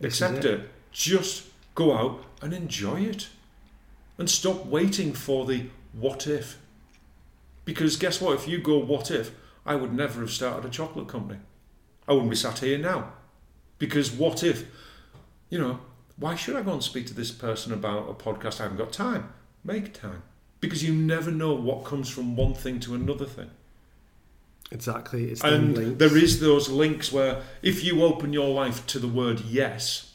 This Accept it. it. Just go out and enjoy it. And stop waiting for the what if. Because guess what? If you go what if, I would never have started a chocolate company. I wouldn't be sat here now. Because what if, you know, why should I go and speak to this person about a podcast? I haven't got time. Make time. Because you never know what comes from one thing to another thing. Exactly. It's And links. there is those links where if you open your life to the word yes,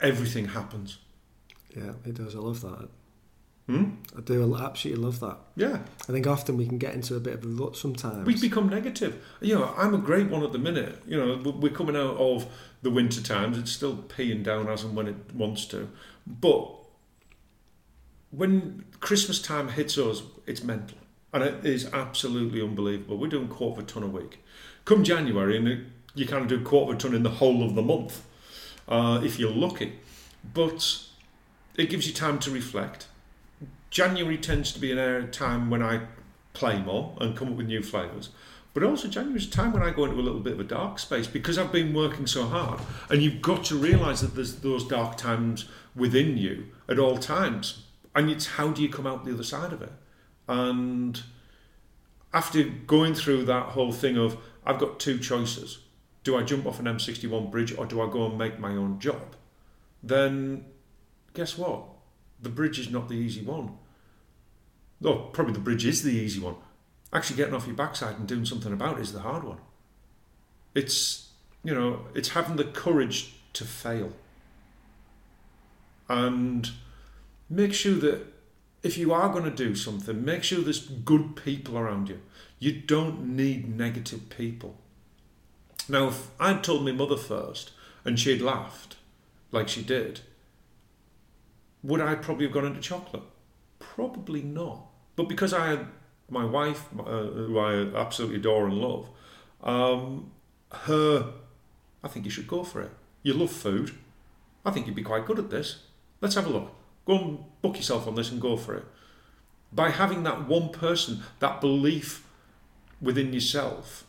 everything happens. Yeah, it does. I love that. Hmm? I do absolutely love that. Yeah. I think often we can get into a bit of a rut sometimes. We become negative. You know, I'm a great one at the minute. You know, we- we're coming out of the winter times. It's still peeing down as and when it wants to. But when Christmas time hits us, it's mental. And it is absolutely unbelievable. We're doing quarter of a ton a week. Come January, and you kind of do quarter of a ton in the whole of the month, uh, if you're lucky. But it gives you time to reflect. January tends to be an area time when I play more and come up with new flavours. But also January is a time when I go into a little bit of a dark space because I've been working so hard. And you've got to realise that there's those dark times within you at all times. And it's how do you come out the other side of it? And after going through that whole thing of I've got two choices. Do I jump off an M61 bridge or do I go and make my own job? Then guess what? The bridge is not the easy one. No, probably the bridge is the easy one. Actually getting off your backside and doing something about it is the hard one. It's you know, it's having the courage to fail. And make sure that if you are going to do something, make sure there's good people around you. You don't need negative people. Now, if I'd told my mother first and she'd laughed like she did, would I probably have gone into chocolate? Probably not. But because I had my wife, uh, who I absolutely adore and love, um, her, I think you should go for it. You love food. I think you'd be quite good at this. Let's have a look. Go and book yourself on this and go for it. By having that one person, that belief within yourself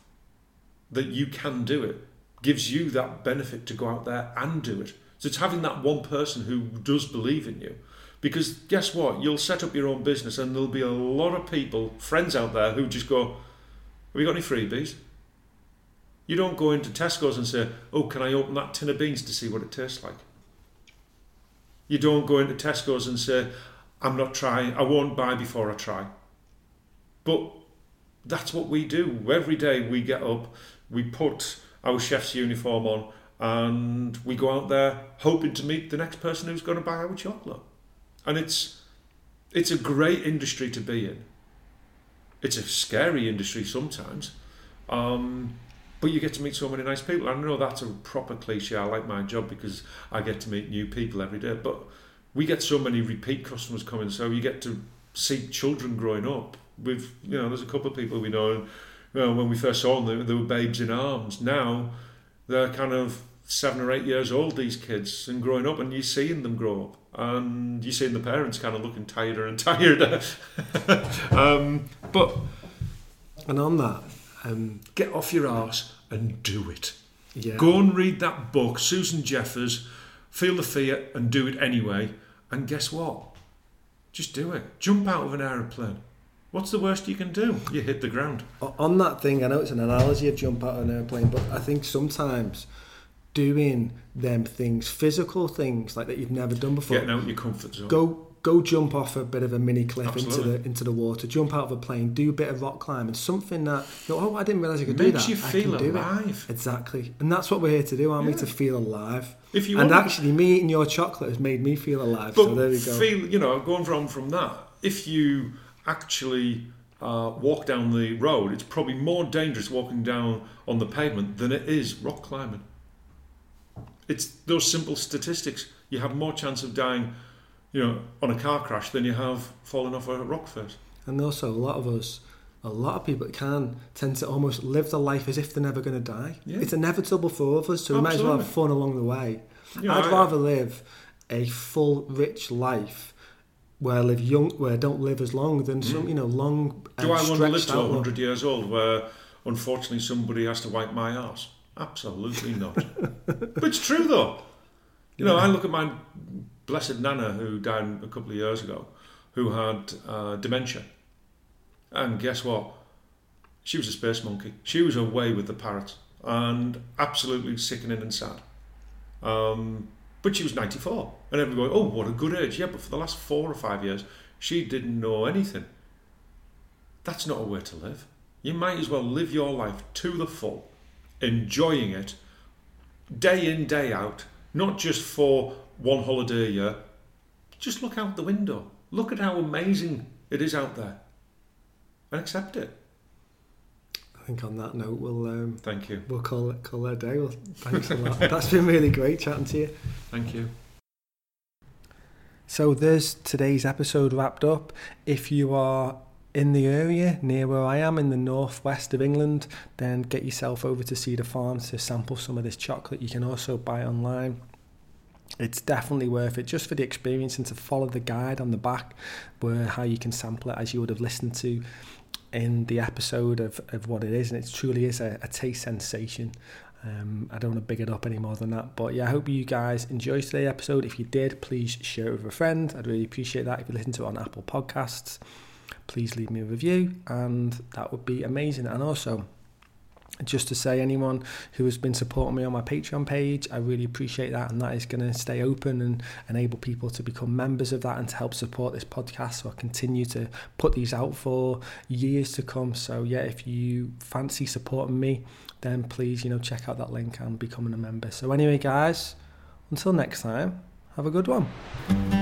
that you can do it, gives you that benefit to go out there and do it. So it's having that one person who does believe in you. Because guess what? You'll set up your own business and there'll be a lot of people, friends out there, who just go, Have you got any freebies? You don't go into Tesco's and say, Oh, can I open that tin of beans to see what it tastes like? You don't go into Tesco's and say, I'm not trying, I won't buy before I try. But that's what we do. Every day we get up, we put our chef's uniform on, and we go out there hoping to meet the next person who's going to buy our chocolate. And it's it's a great industry to be in. It's a scary industry sometimes, um, but you get to meet so many nice people. I know that's a proper cliche. I like my job because I get to meet new people every day. But we get so many repeat customers coming, so you get to see children growing up. With you know, there's a couple of people we know. And, you know, when we first saw them, they, were babes in arms. Now they're kind of seven or eight years old. These kids and growing up, and you're seeing them grow up, and you're seeing the parents kind of looking tireder and tireder. um, but And on that, um, get off your arse and do it. yeah, Go and read that book, Susan Jeffers. Feel the fear and do it anyway. And guess what? Just do it. Jump out of an aeroplane. What's the worst you can do? You hit the ground. On that thing, I know it's an analogy of jump out of an airplane, but I think sometimes doing them things, physical things like that you've never done before, Getting out of your comfort zone. go go jump off a bit of a mini cliff into the into the water, jump out of a plane, do a bit of rock climbing, something that you know, oh I didn't realise I could do that. Makes you I feel can do it. alive. Exactly, and that's what we're here to do, aren't we? To feel alive. If you and actually, me eating your chocolate has made me feel alive. But so there we go. feel, you know, going from from that, if you actually uh, walk down the road, it's probably more dangerous walking down on the pavement than it is rock climbing. It's those simple statistics. You have more chance of dying you know, on a car crash than you have falling off a rock face. And also, a lot of us, a lot of people can tend to almost live their life as if they're never going to die. Yeah. It's inevitable for all of us, so we might as well have Absolutely. fun along the way. You know, I'd I- rather live a full, rich life where I live young, where I don't live as long than some, Mm. you know, long. Do I want to live stretched to out 100 years old where unfortunately somebody has to wipe my arse? Absolutely not. but it's true though. You know, I look at my blessed Nana who died a couple of years ago, who had uh, dementia. And guess what? She was a space monkey. She was away with the parrots and absolutely sickening and sad. Um, but she was 94. And everybody oh, what a good age. Yeah, but for the last four or five years, she didn't know anything. That's not a way to live. You might as well live your life to the full, enjoying it day in, day out, not just for one holiday a year. Just look out the window. Look at how amazing it is out there and accept it. I think on that note, we'll um, Thank you. we'll call it call it a day. Well, thanks a lot. That's been really great chatting to you. Thank you. So there's today's episode wrapped up. If you are in the area near where I am in the northwest of England, then get yourself over to Cedar Farm to sample some of this chocolate. You can also buy online. It's definitely worth it just for the experience and to follow the guide on the back where how you can sample it as you would have listened to in the episode of, of what it is and it truly is a, a taste sensation um, I don't want to big it up any more than that. But yeah, I hope you guys enjoyed today's episode. If you did, please share it with a friend. I'd really appreciate that. If you listen to it on Apple Podcasts, please leave me a review, and that would be amazing. And also, just to say, anyone who has been supporting me on my Patreon page, I really appreciate that, and that is going to stay open and enable people to become members of that and to help support this podcast. So I continue to put these out for years to come. So yeah, if you fancy supporting me, then please, you know, check out that link and becoming a member. So anyway, guys, until next time, have a good one.